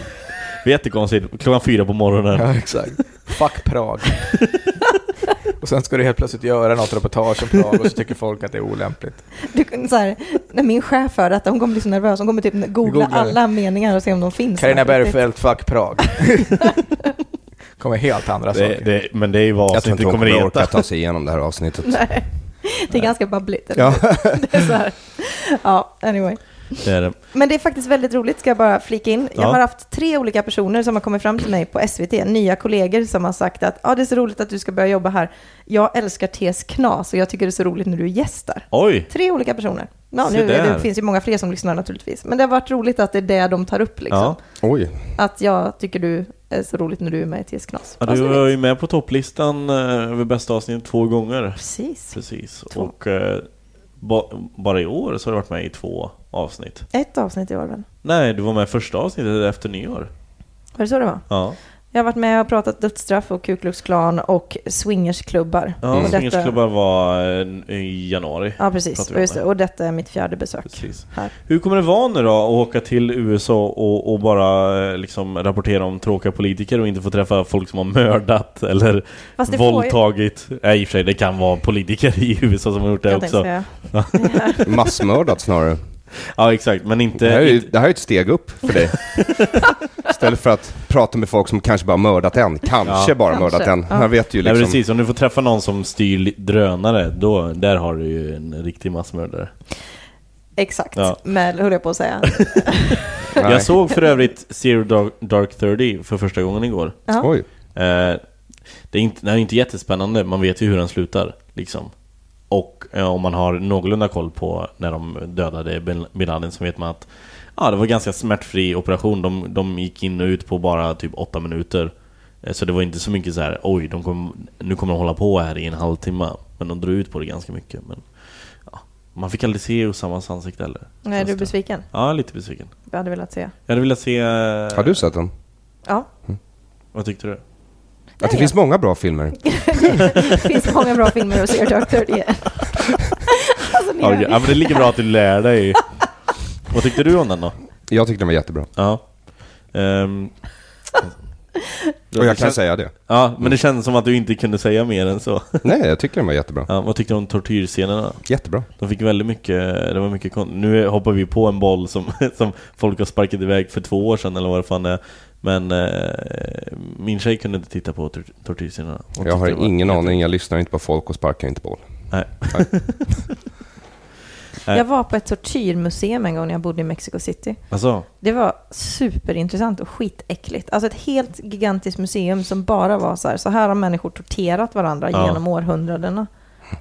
A: var jättekonstigt. Klockan fyra på morgonen.
B: Ja, exakt. Fuck Prag. och sen ska du helt plötsligt göra något reportage om Prag och så tycker folk att det är olämpligt.
D: Du, kan- så här, när min chef hör detta, hon kommer bli så nervös. Hon kommer typ googla alla meningar och se om de finns.
B: Carina. Bergfeldt, fuck Prag. kommer helt andra
A: Det,
B: saker.
A: det, men det är ju vad
C: Jag tror inte hon
A: kommer
C: kommer orka ta sig igenom det här avsnittet.
D: Nej, det är ganska babbligt.
C: Ja.
D: det är så här. Ja, anyway.
A: Det är det.
D: Men det är faktiskt väldigt roligt, ska jag bara flika in. Jag
A: Ja.
D: har haft tre olika personer som har kommit fram till mig på SVT, nya kollegor som har sagt att ah, det är så roligt att du ska börja jobba här. Jag älskar TS Knas och jag tycker det är så roligt när du är gäst där.
A: Oj!
D: Tre olika personer. Ja, nu, det finns ju många fler som lyssnar naturligtvis. Men det har varit roligt att det är det de tar upp. Liksom.
A: Ja.
C: Oj.
D: Att jag tycker du är så roligt när du är med i TS Knas.
A: Ja, du var ju med på topplistan eh, över bästa avsnitt två gånger.
D: Precis.
A: Precis.
D: Två.
A: Och eh, ba, bara i år så har du varit med i två avsnitt.
D: Ett avsnitt i år väl?
A: Nej, du var med i första avsnittet efter nyår.
D: Var det så det var?
A: Ja.
D: Jag har varit med och pratat dödsstraff och Ku Klux Klan och swingersklubbar.
A: Ja,
D: Och detta-
A: swingersklubbar var eh, i januari.
D: Ja, precis. Och, just det. och detta är mitt fjärde besök
A: Precis.
D: här.
A: Hur kommer det vara nu då att åka till USA och, och bara eh, liksom rapportera om tråkiga politiker och inte få träffa folk som har mördat eller
D: får ju-
A: våldtagit? Nej, i och för sig, det kan vara politiker i USA som har gjort det
D: Jag
A: också.
C: Massmördat snarare.
A: Ja, exakt. Men inte...
C: Det här, är ju,
A: inte
C: det här är ett steg upp för dig. Istället för att prata med folk som kanske bara mördat en. Kanske
A: Ja.
C: bara
D: Kanske,
C: mördat en.
D: ja.
C: Han vet ju
A: Nej,
C: liksom...
A: precis. Om du får träffa någon som styr li- drönare, då, där har du ju en riktig massmördare.
D: Exakt,
A: Ja.
D: med höll jag på att säga.
C: Nej.
A: Jag såg för övrigt Zero Dark, Dark 30 för första gången igår.
D: Ja.
C: Oj.
A: Eh, det, är inte, det är inte jättespännande, man vet ju hur den slutar. Liksom. Och eh, om man har någorlunda koll på när de dödade Bin Laden så vet man att ja, det var en ganska smärtfri operation. De, de gick in och ut på bara typ åtta minuter. Eh, Så det var inte så mycket så här, oj, de kom, nu kommer de hålla på här i en halvtimme. Men de drog ut på det ganska mycket. Men, ja, man fick aldrig se Osamas ansikte heller.
D: Nej, är du besviken?
A: Ja, lite besviken.
D: Jag hade velat se.
A: Jag hade velat se...
C: Har du sett den?
D: Ja,
A: Vad tyckte du?
C: Att det finns många bra filmer.
D: det finns många bra filmer att se Dark 30. alltså,
A: Ja, ja, men det är lika bra att du lär dig. Vad tyckte du om den då?
C: Jag tyckte den var jättebra.
A: Ja. Ehm,
C: Och jag kan
A: det
C: säga det.
A: Ja, men det kändes som att du inte kunde säga mer än så.
C: Nej, jag tycker den var jättebra.
A: Ja, vad tyckte du om tortyrscenerna?
C: Jättebra.
A: De fick väldigt mycket, det var mycket Nu hoppar vi på en boll som, som folk har sparkat iväg för två år sedan eller vad det fan är. Men eh, min tjej kunde inte titta på tor- tortyrscenerna. Hon
C: Jag har
A: var
C: ingen
A: jätte-
C: aning. Jag lyssnar inte på folk och sparkar inte boll.
A: Nej. Nej.
D: Jag var på ett tortyrmuseum en gång när jag bodde i Mexico City.
A: Alltså,
D: Det var superintressant och skitäckligt. Alltså ett helt gigantiskt museum som bara var så här, så här har människor torterat varandra
A: Ja.
D: genom århundradena.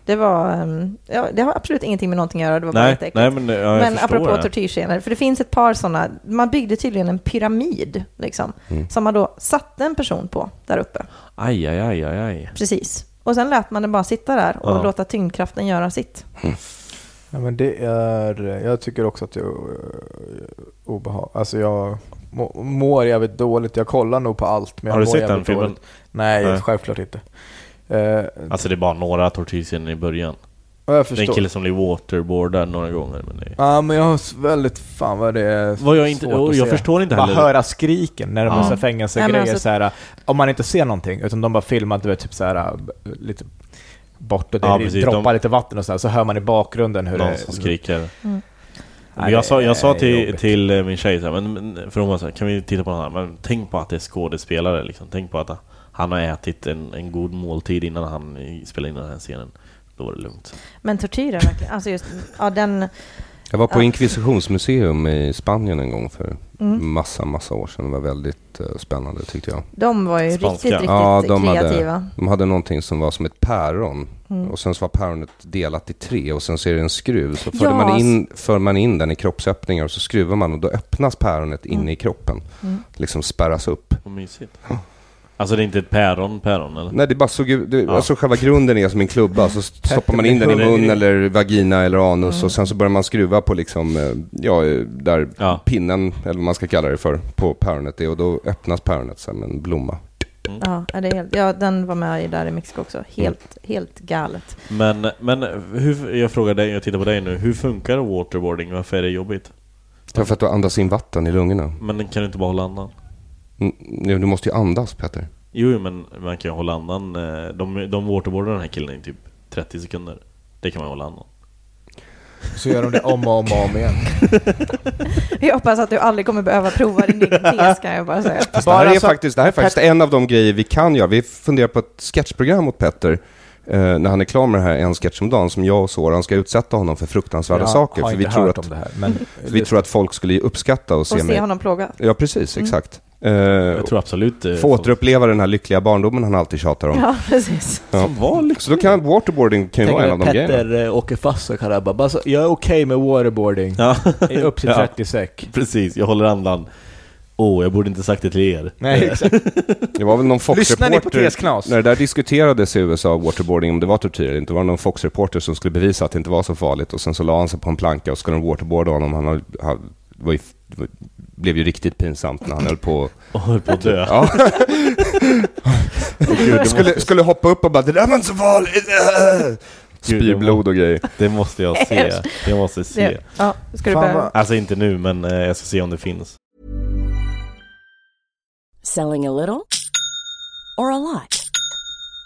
D: Det var, ehm, ja, det har absolut ingenting med någonting att göra, det var bara jätteäckligt.
A: nej men ja,
D: Men apropå
A: det.
D: tortyrscener, för det finns ett par sådana, man byggde tydligen en pyramid, liksom,
A: Mm. som
D: man då satte en person på där uppe.
A: Aj, aj, aj, aj, aj.
D: Precis. Och sen lät man den bara sitta där och
A: Ja.
D: låta tyngdkraften göra sitt.
B: Ja, men det är, jag tycker också att det är obehagligt. Alltså jag må- mår jävligt dåligt. Jag kollar nog på allt. Men jag
A: Har du
B: mår
A: sett den filmen?
B: dåligt. Nej,
A: Nej.
B: självklart inte. Eh,
A: Alltså det är bara några tortyrscener i början.
B: jag
A: Det är en
B: förstår.
A: kille som blir waterboardad några gånger. Men det är...
B: Ja, men jag har väldigt, fan vad det är
A: Vad jag inte-
B: svårt
A: och
B: att
A: jag
B: se.
A: förstår inte
B: Bara
A: heller.
B: höra skriken när de
D: Ja.
B: är fängelsegrejer
D: alltså-
B: så här, om man inte ser någonting, utan de bara filmar, du vet, typ så här, lite bort och det
A: Ja, precis.
B: droppar
A: De-
B: lite vatten och så här, så hör man i bakgrunden hur
A: Någon
B: det...
A: som skriker.
D: Mm.
A: Men jag sa, jag sa
B: är
A: till,
B: jobbigt.
A: till eh, min tjej så här, men, men, för hon var så här, kan vi titta på den här? Men tänk på att det är skådespelare liksom. Tänk på att han har ätit en, en god måltid innan han spelade in den här scenen. Då var det lugnt.
D: Men tortyr är verkligen, alltså just, ja den,
C: Jag var på. Inkvisitionsmuseum i Spanien en gång för
D: Mm.
C: massa, massa år sedan. Det var väldigt eh, spännande tyckte jag.
D: De var ju
A: Spanska.
D: riktigt, riktigt
C: Ja, de hade-
D: kreativa.
C: De hade någonting som var som ett päron.
D: Mm.
C: Och sen så var päronet delat i tre och sen så är det en skruv. Så förde
D: Ja,
C: man in, för man in den i kroppsöppningar och så skruvar man och då öppnas päronet inne
D: Mm.
C: i kroppen.
D: Mm.
C: Liksom spärras upp.
A: Vad mysigt. Alltså det är inte ett päron, päron eller?
C: Nej, det är bara ut, det,
A: Ja.
C: alltså själva grunden är som en klubba. Så stoppar man in den i mun eller vagina eller anus
D: Mm.
C: och sen så börjar man skruva på liksom, eh, ja, eh, där
A: Ja.
C: pinnen, eller vad man ska kalla det för, på päronet är och då öppnas päronet som en blomma.
D: Ja, ja, det är helt, ja, den var med i där i Mexiko också. Helt, helt galet.
A: Men, men hur, jag frågar dig, jag tittar på dig nu. Hur funkar waterboarding? Varför är det jobbigt?
C: För att du andas in vatten i lungorna.
A: Men kan du inte bara hålla andan?
C: Mm, Du måste ju andas Peter.
A: Jo, men man kan ju hålla andan. eh, De, de waterboardar den här killen i typ 30 sekunder. Det kan man hålla andan.
B: Så gör de det om och om och om igen.
D: Jag hoppas att du aldrig kommer behöva prova din egen tes kan jag bara säga.
C: Fast det här, är faktiskt, det här är faktiskt en av de grejer vi kan göra. Vi funderar på ett sketchprogram mot Petter. Eh, när han är klar med det här en sketch om dagen som jag och Soran ska utsätta honom för fruktansvärda
B: Jag
C: saker.
B: har
C: För
B: inte
C: vi tror,
B: hört
C: att,
B: om det här. Men
C: vi tror att folk skulle uppskatta och se
D: Och se
C: mig.
D: honom plåga.
C: Ja, precis.
D: Mm.
C: Exakt. Eh,
A: Jag tror absolut... eh,
C: få återuppleva den här lyckliga barndomen han alltid tjatar om.
D: Ja, precis.
C: Ja.
A: Som var liksom...
C: Så då kan waterboarding kan ju vara en av de grejerna.
B: Petter eh, åker fast och kallar bara, bara så, jag är okej med waterboarding.
A: Ja,
B: Upp till
A: Ja.
B: 30 säck.
A: precis. Jag håller andan. Åh, jag borde inte sagt det till er.
B: Nej, exakt.
C: Det var väl någon Fox-reporter? När det där diskuterades i USA, waterboarding, om det var tortyr eller inte, var det någon Fox-reporter som skulle bevisa att det inte var så farligt och sen så la han sig på en planka och skulle de waterboarda honom. Han var ju, blev ju riktigt pinsamt när han höll på
A: Och höll på att dö.
C: Ja.
A: Gud,
C: skulle,
A: måste,
C: skulle hoppa upp och bara det där var inte så farligt. Spy blod och grejer.
A: det måste jag se. Jag måste se.
D: Det, ja, ska du börja?
A: Alltså inte nu, men eh, jag ska se om det finns.
E: Selling a little or a lot?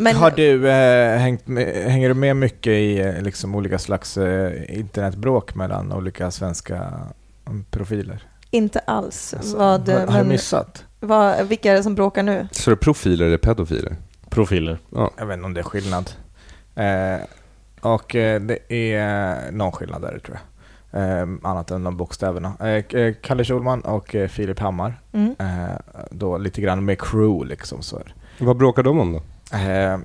D: Men,
B: Har du eh, hängt med, hänger du med mycket i eh, liksom olika slags eh, internetbråk mellan olika svenska mm, profiler?
D: Inte alls.
B: Alltså,
D: vad,
B: har, har du
D: men,
B: missat?
D: vad, vilka är det som bråkar nu?
C: Så är det profiler eller pedofiler?
A: Profiler.
B: Jag vet inte om det är skillnad. Eh, och eh, det är någon skillnad där tror jag. Eh, annat än de bokstäverna. Eh, eh, Kalle Schulman och eh, Filip Hammar.
D: Mm.
B: Eh, då lite grann med crew liksom. Så.
C: Vad bråkar de om då?
B: Eh,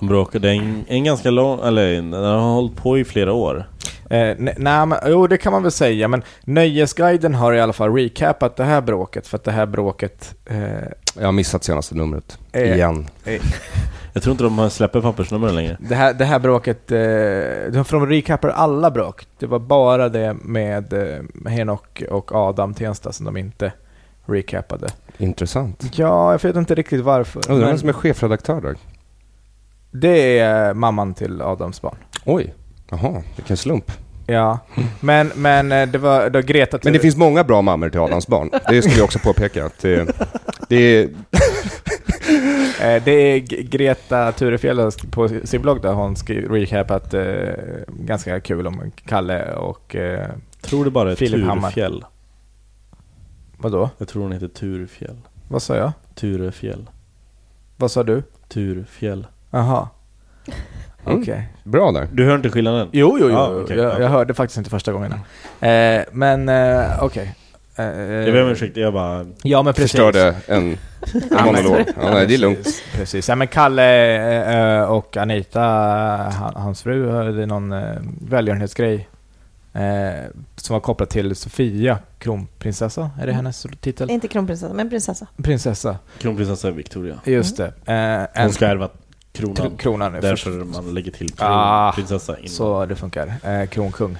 A: De är en, en ganska lång... Eller den har hållit på i flera år.
B: Eh, ne- nej, men, jo det kan man väl säga, men Nöjesguiden har i alla fall recapat det här bråket, för att det här bråket... Eh,
C: Jag har missat senaste numret.
B: Eh.
C: Igen.
A: Jag tror inte de släpper pappersnumren längre.
B: det, här, det här bråket, eh, de, för de recapar alla bråk. Det var bara det med eh, Henok och Adam Tensta som de inte recapade.
C: Intressant.
B: Ja, jag vet inte riktigt varför.
C: Undrar vem som är chefredaktör där?
B: det är mamman till Adams barn.
C: Oj. Jaha, vilken slump.
B: Ja, men, men eh, det var då Greta...
C: Men det finns många bra mammor till Adams barn. Det ska vi också påpeka. Att det, det är,
B: Eh, Det är Greta Thurefjell på sin blogg där hon skriver recapat eh, ganska kul om Kalle och eh,
A: Tror det bara är
B: Filip Hammar. Vadå?
A: Jag tror hon heter Turefjäll.
B: Vad sa jag?
A: Turefjäll.
B: Vad sa du?
A: Turfjäll.
B: Jaha.
C: Mm.
B: Okej.
C: bra där.
A: Du hör inte skillnaden?
B: Jo, jo, jo.
A: Ja, okej,
B: jag,
A: ja.
B: jag hörde faktiskt inte första gången. Eh, men eh, okej. Eh,
A: Jag ber om ursäkt, jag bara...
B: Ja, men precis.
C: Förstörde en, en monolog. Ja, nej, det är lugnt.
B: Precis. Ja, men Kalle eh, och Anita, han, hans fru, hade någon eh, välgörenhetsgrej eh, som var kopplad till Sofia, kronprinsessa. Är det hennes titel?
D: Inte kronprinsessa, men prinsessa.
B: Prinsessa,
A: Kronprinsessa Victoria.
B: just det. Eh, en,
A: Hon ska ärva kronan.
B: kro- kronan.
A: Därför man lägger till
B: Ah,
A: kronprinsessa innan.
B: Så det funkar. Eh, kronkung.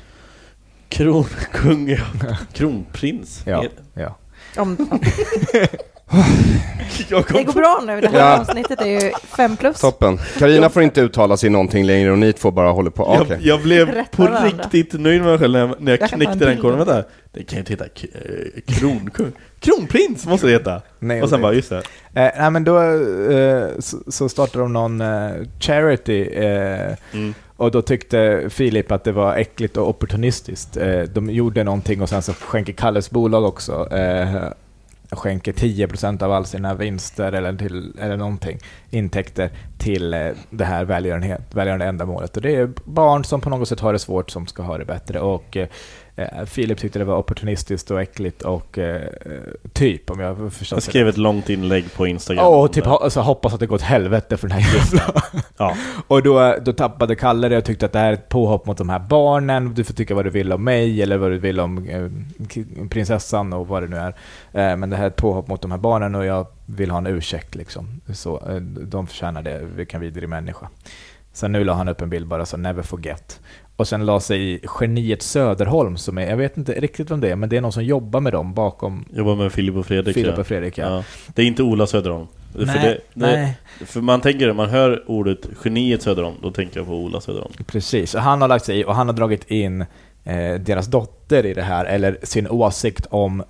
A: Kronkung, ja. Kronprins.
B: Ja. Ja.
D: Om, det går bra nu. Det här
C: Ja.
D: avsnittet är ju fem plus.
C: Toppen. Karina får inte uttala sig någonting längre och ni två bara håller på.
A: Jag,
C: Okej.
A: jag blev
D: Rätta
A: på
D: varandra.
A: riktigt nöjd med mig själv när jag, när jag
D: Jag kan ta en
A: knäckte den
D: bild.
A: koden. Vänta, det kan ju inte heta k- eh, kronkung. Kronprins måste det heta.
B: Nej,
A: Och sen bara, just det.
B: Eh, nej, men då eh, så, så startade de någon eh, charity eh,
A: Mm.
B: och då tyckte Filip att det var äckligt och opportunistiskt. Eh, de gjorde någonting och sen så skänker Kalles bolag också eh, skänker 10% av all sina vinster eller, till, eller någonting, intäkter till eh, det här välgörenhet, välgörande ändamålet. Och det är barn som på något sätt har det svårt som ska ha det bättre. Och eh, Filip tyckte det var opportunistiskt och äckligt och eh, typ, om jag förstått
A: Jag
B: det
A: skrev ett långt inlägg på Instagram.
B: Ja, och typ alltså, hoppas att det går åt helvete för den här jävla...
A: Ja.
B: och då, då tappade Kalle det och tyckte att det här är ett påhopp mot de här barnen. Du får tycka vad du vill om mig eller vad du vill om eh, prinsessan och vad det nu är. Eh, men det här är ett påhopp mot de här barnen och jag vill ha en ursäkt liksom. Så, eh, de förtjänar det, vilken vidrig människa. Sen nu la han upp en bild bara så never forget. Och sen la sig geniet Söderholm som är, jag vet inte riktigt vem det är, men det är någon som jobbar med dem bakom
A: Jobbar med Filip och Fredrik.
B: Filip och Fredrik. Ja.
A: Ja. Det är inte Ola Söderholm. för,
B: Nej,
A: det, det,
B: nej.
A: för man tänker det, man hör ordet geniet Söderholm, då tänker jag på Ola Söderholm.
B: Precis, och han har lagt sig i och han har dragit in eh, deras dotter i det här, eller sin åsikt om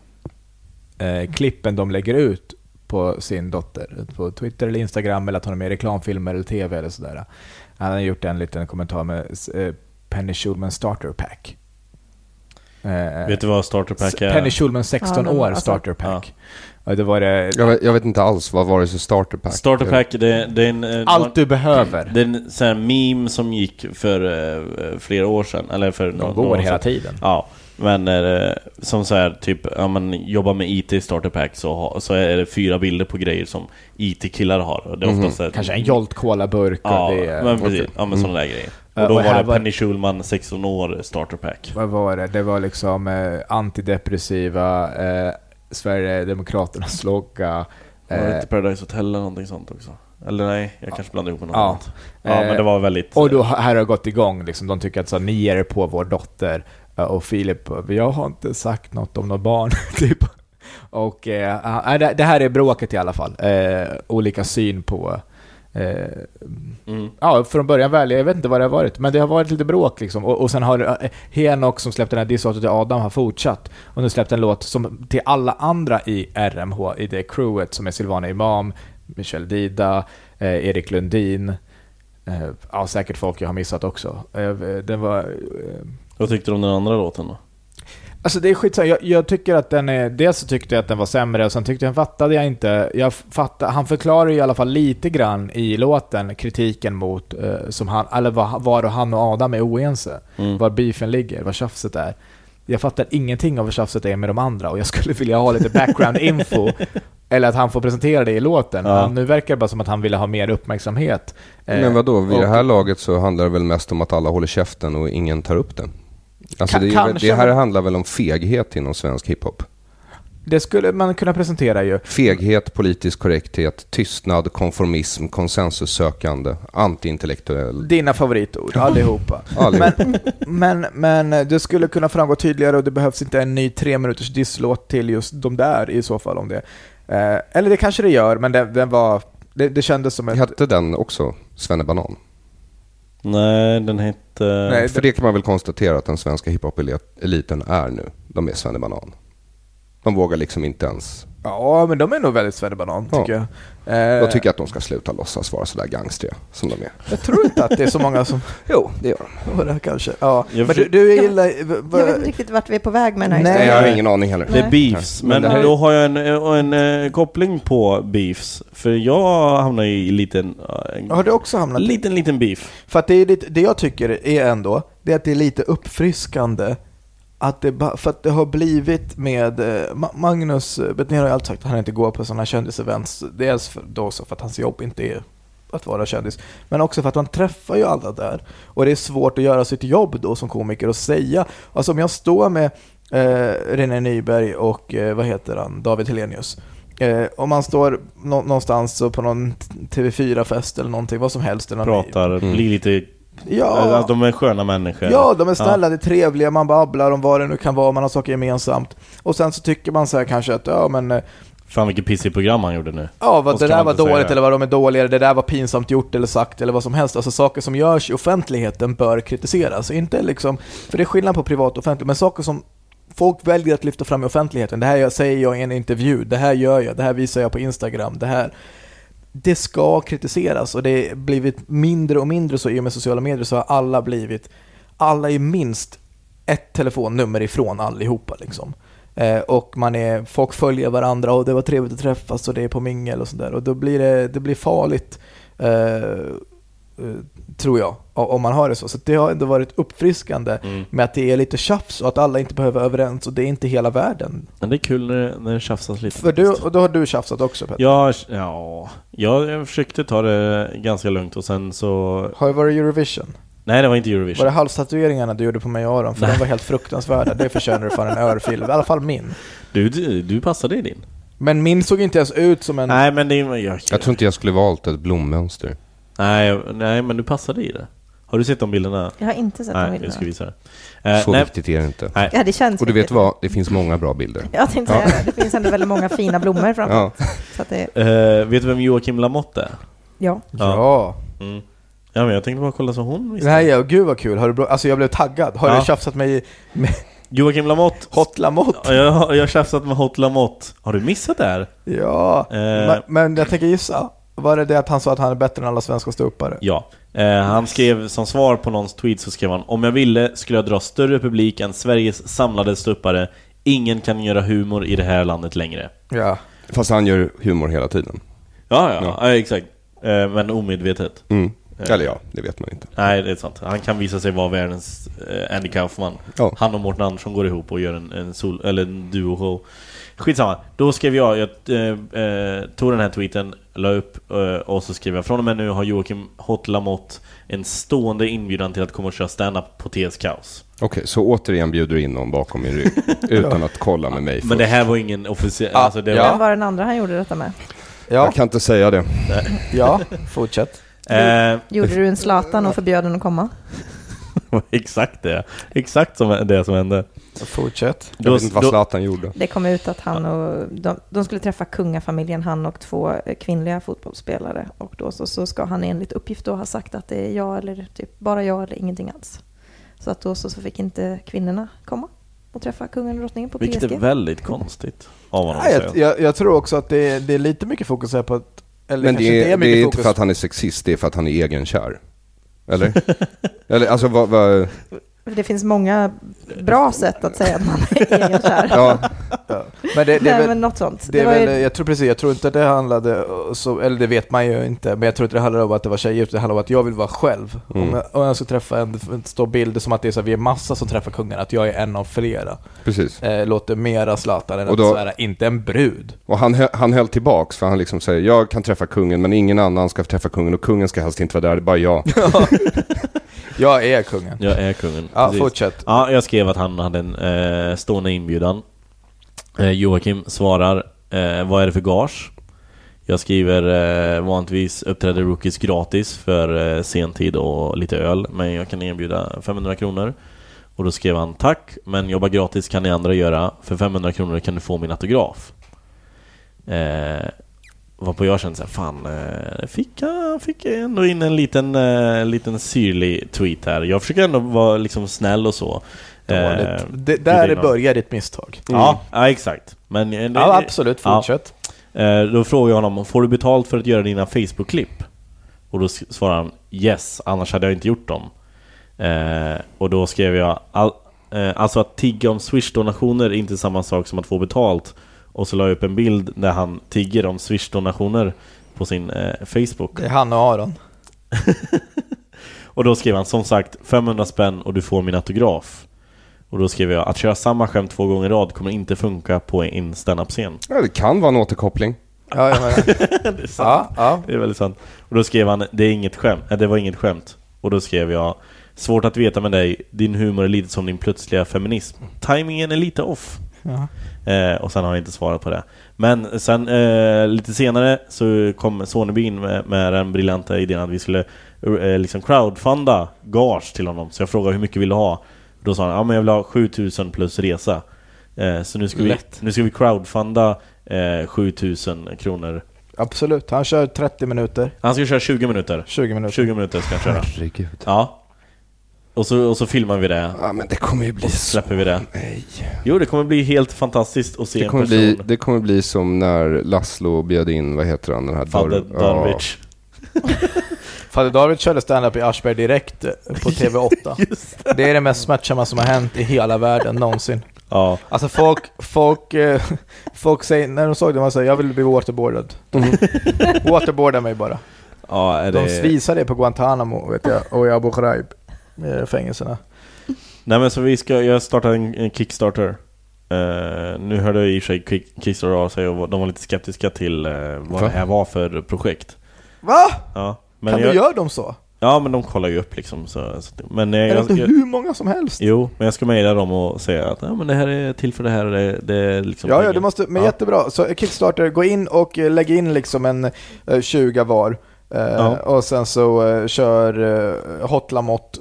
B: eh, klippen de lägger ut på sin dotter. På Twitter eller Instagram, eller att hon är med i reklamfilmer eller TV eller sådär. Han har gjort en liten kommentar med eh, Penny Schulman Starter Pack. Eh,
A: Vet du vad Starter Pack är?
B: Penny Schulman 16
D: Ja,
B: år
D: alltså-
B: Starter Pack. Och det var det,
C: Jag vet, jag vet inte alls vad var det för starter pack?
A: Starter Pack, det, det är en... eh,
B: allt du behöver.
A: Det är en sån här meme som gick för eh, flera år sedan, eller för några
B: går
A: år
B: hela
A: sedan.
B: tiden.
A: Ja, men eh, som så här, typ, ja man jobbar med IT i Starter Pack så, ha, så är det fyra bilder på grejer som IT-killar har. Det är
C: Mhm.
A: oftast så här-
B: Kanske en Jolt Cola-burk
A: Ja,
B: och det
A: men precis. Ja, men sådana där grejer.
B: Ja,
A: Och då
B: och
A: var det
B: var-
A: Penny Schulman, 16 år, Starter Pack.
B: Vad var det? Det var liksom eh, antidepressiva, eh, Sverigedemokraternas logga.
A: Var det
B: Eh,
A: inte Paradise Hotel eller någonting sånt också? Eller nej, jag kanske blandar ihop med något
B: Ja.
A: annat. Ja,
B: Eh,
A: men det var väldigt...
B: och då här har gått igång, liksom, de tycker att så, ni är på vår dotter. Eh, Och Filip, jag har inte sagt något om något barn, typ. Och eh, ja, det, här är bråket i alla fall. Eh, olika syn på... Eh,
A: Mm.
B: Ja, från början väl, jag vet inte vad det har varit, men det har varit lite bråk liksom. Och, och sen har eh, Henok som släppte den här disslåten till Adam har fortsatt. Och nu släppte en låt som till alla andra i RMH, i det crewet, som är Silvana Imam, Michel Dida, eh, Erik Lundin, eh, ja säkert folk jag har missat också. Eh, den var... Eh,
A: Vad tyckte du om den andra låten då?
B: Alltså det är skitsamma, jag, jag tycker att den är... Dels så tyckte jag att den var sämre och sen tyckte jag, fattade jag inte... Jag fattade, han förklarar ju i alla fall lite grann i låten kritiken mot, eh, som han, eller var, var han och Adam är oense.
A: Mm.
B: Var beefen ligger, vad tjafset är. Jag fattar ingenting av vad tjafset är med de andra och jag skulle vilja ha lite background info. eller att han får presentera det i låten.
A: Ja.
B: Nu verkar det bara som att han ville ha mer uppmärksamhet. Eh,
C: Men vadå, vid det
B: och-
C: här laget så handlar det väl mest om att alla håller käften och ingen tar upp det? Alltså det, är, det här handlar väl om feghet inom svensk hiphop?
B: Det skulle man kunna presentera ju.
C: Feghet, politisk korrekthet, tystnad, konformism, konsensussökande, antiintellektuell.
B: Dina favoritord, allihopa.
C: Allihop.
B: Men, men, men det skulle kunna framgå tydligare och det behövs inte en ny tre minuters disslåt till just de där i så fall om det. Eh, eller det kanske det gör, men den, den var... Det, det kändes som ett...
C: Hette den också Svennebanan?
A: Nej, den hette...
B: Nej,
C: För det kan man väl konstatera att den svenska hiphop-eliten är nu. De är svennebanan. De vågar liksom inte ens...
B: Ja, men de är nog väldigt svennebanan
C: Ja.
B: tycker jag. Eh,
C: Jag tycker att de ska sluta låtsas vara sådär gangstriga som de är.
B: jag tror inte att det är så många som...
C: Jo, det gör de.
B: Var det kanske? Ja.
A: Jag
B: Men du, du gillar...
D: Jag
B: v-
D: vet inte riktigt vart vi är på väg med den här
B: Nej.
C: Jag har ingen aning heller.
A: Det är beefs,
C: Men är-
A: då har jag en, en, en, eh, koppling på beefs. För jag hamnar i en liten, en
B: Har du också hamnat i?
A: liten, liten beef.
B: För att det, är lite, det jag tycker är ändå, det är att det är lite uppfriskande att det, för att det har blivit med eh, Ma- Magnus eh, Betnér har ju alltid sagt att han inte går på sådana kändisevents. Dels för, då så för att hans jobb inte är att vara kändis, men också för att man träffar ju alla där. Och det är svårt att göra sitt jobb då som komiker och säga, alltså om jag står med eh, René Nyberg och eh, vad heter han, David Helenius. Eh, om man står nå- någonstans på någon TV4-fest eller någonting, vad som helst.
A: Pratar,
C: Mm.
A: blir lite...
B: Ja.
A: Att de är sköna människor.
B: Ja, de är snälla, det är trevliga, man babblar om vad det nu kan vara, man har saker gemensamt. Och sen så tycker man så här kanske att, ja men, eh,
A: Fan vilket pissigt program han gjorde nu.
B: ja vad, det där var dåligt eller vad de är dåliga, det där var pinsamt gjort eller sagt eller vad som helst. Alltså saker som görs i offentligheten bör kritiseras. Inte liksom, för det är skillnad på privat och offentligt, men saker som folk väljer att lyfta fram i offentligheten. Det här jag, säger jag i en intervju, det här gör jag, det här visar jag på Instagram, det här det ska kritiseras och det har blivit mindre och mindre så i och med sociala medier så har alla blivit, alla är minst ett telefonnummer ifrån allihopa liksom. Eh, och man är, folk följer varandra och det var trevligt att träffas och det är på mingel och sådär och då blir det, det blir farligt eh, eh tror jag, om man har det så. Så det har ändå varit uppfriskande
A: Mm.
B: med att det är lite tjafs och att alla inte behöver vara överens och det är inte hela världen.
A: Men det är kul när, det- när det tjafsas lite.
B: För du, och då har du tjafsat också Petter?
A: Ja, ja, jag, försökte ta det ganska lugnt och sen så...
B: Har det varit Eurovision?
A: Nej, det var inte
B: Var
A: Eurovision.
B: det halstatueringarna du gjorde på mig och Aron? För
A: Nej.
B: de var helt fruktansvärda. Det förtjänar du fan en örfil. I alla fall min.
A: Du, du, du passade i din.
B: Men min såg inte ens ut som en...
A: Nej, men det. Jag,
C: Jag tror inte jag skulle valt ett blommönster.
A: Nej, nej, men du passade i det. Har du sett de bilderna?
D: Jag har inte sett de
A: Nej, jag
D: bilderna.
A: ska visa det. Eh,
C: Så
A: nej,
C: viktigt är det inte.
A: nej.
D: Ja, det känns
C: Och du vet
D: viktigt.
C: vad? Det finns många bra bilder.
D: Jag tänkte säga det. Det finns ändå väldigt många fina blommor framför.
C: Ja.
D: Så att det,
A: Eh, vet du vem Joakim Lamotte är?
D: ja.
B: Ja.
A: Mm. Ja, men jag tänkte bara kolla så hon visste.
B: Nej, ja, gud vad kul. Har du bra... Alltså jag blev taggad. Har
A: Ja.
B: du tjafsat med, med
A: Joakim Lamotte.
B: Hot Lamotte?
A: Ja, Jag, har- jag har tjafsat med Hot Lamotte. Har du missat det här?
B: Ja.
A: Eh.
B: Men, men jag tänker gissa. Var det det att han sa att han är bättre än alla svenska ståuppare?
A: Ja. Eh, han skrev som svar på någons tweet så skrev han Om jag ville skulle jag dra större publik än Sveriges samlade ståuppare Ingen kan göra humor i det här landet längre.
B: Ja.
C: Fast han gör humor hela tiden.
A: Ja, ja,
C: Ja.
A: ja. exakt. Eh, men omedvetet.
C: Mm.
A: Eh.
C: Eller ja, det vet man inte.
A: Nej, det är sant. Han kan visa sig vara världens eh, Andy Kaufman.
C: Ja.
A: Han och Mårten Andersson går ihop och gör en, en, sol, eller en duo-show. Skitsamma. Då skrev jag, jag eh, eh, tog den här tweeten, la upp eh, och så skrev jag Från och med nu har Joakim Hot Lamotte en stående inbjudan till att komma och köra stand-up på TS Kaos.
C: Okej, så återigen bjuder du in någon bakom min rygg utan att kolla med mig först.
A: Men det här var ingen officiell...
B: Ja,
A: alltså det
B: ja.
D: Vem var den andra han gjorde detta med?
B: Ja,
C: Jag kan inte säga det.
B: ja. fortsätt.
A: var, eh,
D: Gjorde du en Zlatan och förbjöd den att komma?
A: exakt det. Exakt som det som hände.
B: Fortsätt.
C: Jag vet inte vad Zlatan gjorde.
D: Det kom ut att han och de, de skulle träffa kungafamiljen, han och två eh, kvinnliga fotbollsspelare. Och då så, så ska han enligt uppgift då ha sagt att det är jag eller typ bara jag eller ingenting alls. Så att då så, så fick inte kvinnorna komma och träffa kungen och drottningen på
A: Vilket
D: PSG.
A: är väldigt konstigt av honom
B: jag, jag, jag tror också att det är, det är lite mycket fokus här på att... Eller
C: Men det
B: inte
C: är, det är inte för att han är sexist, det är för att han är egenkär. Eller? Eller alltså vad... vad
D: det finns många bra sätt att säga att man är egenkär.
C: ja,
B: Ja. Men det, det är
D: Nej,
B: väl,
D: men något sånt.
B: Det är
D: var ju-
B: väl, jag tror precis, jag tror inte det handlade, så, eller det vet man ju inte, men jag tror inte det handlar om att det var tjejer, utan det handlar om att jag vill vara själv.
C: Mm.
B: Om, jag, om jag ska träffa en, en stor bild som att det är så att vi är massa som träffar kungen, att jag är en av flera.
C: precis.
B: Eh, låter mera Zlatan än
C: Och
B: att
C: då-
B: svära, inte en brud.
C: Och han, han höll tillbaks för han liksom säger jag kan träffa kungen men ingen annan ska träffa kungen och kungen ska helst inte vara där, det är bara jag.
B: Jag är kungen.
A: Jag är kungen.
B: Ja,
A: Precis.
B: fortsätt.
A: Ja, jag skrev att han hade en eh, stående inbjudan. Eh, Joakim svarar, eh, vad är det för gage? Jag skriver, eh, vanligtvis uppträder rookies gratis för eh, sentid och lite öl, men jag kan erbjuda 500 kronor. Och då skrev han, tack, men jobba gratis kan ni andra göra. För 500 kronor kan du få min autograf. Eh, Varpå jag kände såhär, fan, eh, fick jag fick jag ändå in en liten, eh, liten syrlig tweet här. Jag försöker ändå vara liksom snäll och så.
B: Dåligt.
A: Eh,
B: det, där
A: in
B: börjar ditt misstag.
A: Ja, ja, exakt. Men, det-
B: Ja, absolut. Fortsätt.
A: Eh, Då frågar jag honom, får du betalt för att göra dina Facebook-klipp? Och då s- svarar han Yes, annars hade jag inte gjort dem. Och då skrev jag all, Alltså att tigga om Swish-donationer är inte samma sak som att få betalt. Och så la jag upp en bild där han tigger om Swish-donationer på sin eh, Facebook.
B: Det är han och Aron.
A: Och då skrev han som sagt 500 spänn och du får min autograf. Och då skrev jag att köra samma skämt två gånger i rad kommer inte funka på en stand-up-scen.
C: Ja, det kan vara en återkoppling.
B: Ja, jag menar.
A: det är sant.
B: ja, ja.
A: Det är väldigt sant. Och då skrev han, det är inget skämt. Nej, det var inget skämt. Och då skrev jag, svårt att veta med dig, din humor är lite som din plötsliga feminism. Timingen är lite off.
B: Ja.
A: Eh, och sen har jag inte svarat på det. Men sen eh, lite senare så kom Soneby in med, med den briljanta idén att vi skulle eh, liksom crowdfunda gage till honom. Så jag frågade hur mycket vill du ha? Då sa han, ja men jag vill ha 7000 plus resa. Eh, så nu ska, vi, nu ska vi crowdfunda eh, 7000 kronor.
B: Absolut. Han kör 30 minuter.
A: Han ska köra 20 minuter.
B: 20 minuter.
A: 20 minuter ska han köra.
C: Herregud.
A: Ja. Och så, och så filmar vi det.
C: Ja, men det kommer ju bli
A: Och så
C: så...
A: släpper vi det.
C: Nej.
A: Jo, det kommer bli helt fantastiskt att se
C: Det
A: en person.
C: bli, det kommer bli som när Laszlo bjöd in, vad heter han, den här...
A: Fadde
C: Dor-
A: Darwich.
B: Fader David körde stand-up i Aschberg direkt eh, på TV8. det är det mest smärtsamma som har hänt i hela världen någonsin.
A: Ja.
B: Alltså folk, folk, eh, folk säger, när de såg det, man säger jag vill bli waterboardad. Waterboarda mig bara.
A: Ja, är
B: De
A: det...
B: visar det på Guantanamo vet jag, och i Abu Ghraib, fängelserna.
A: Nej men så vi ska, jag startar en, en Kickstarter. Eh, nu hörde jag i och för sig Kick- Kickstarter av sig och de var lite skeptiska till eh, vad
C: Va?
A: det här var för projekt.
B: Va?
A: Ja, men
B: kan
A: jag,
B: du göra dem så?
A: Ja, men de kollar ju upp liksom. Så, så, men eh,
B: Är det
A: jag,
B: inte
A: jag,
B: hur många som helst?
A: jo, men jag ska mejla dem och säga att ja, men det här är till för det här och det, det är liksom
B: Ja, ja, det måste, men
A: Ja.
B: jättebra. Så Kickstarter, gå in och eh, lägg in liksom en eh, 20 var. Eh,
A: Ja.
B: Och sen så eh, kör uh, Hot Lamotte,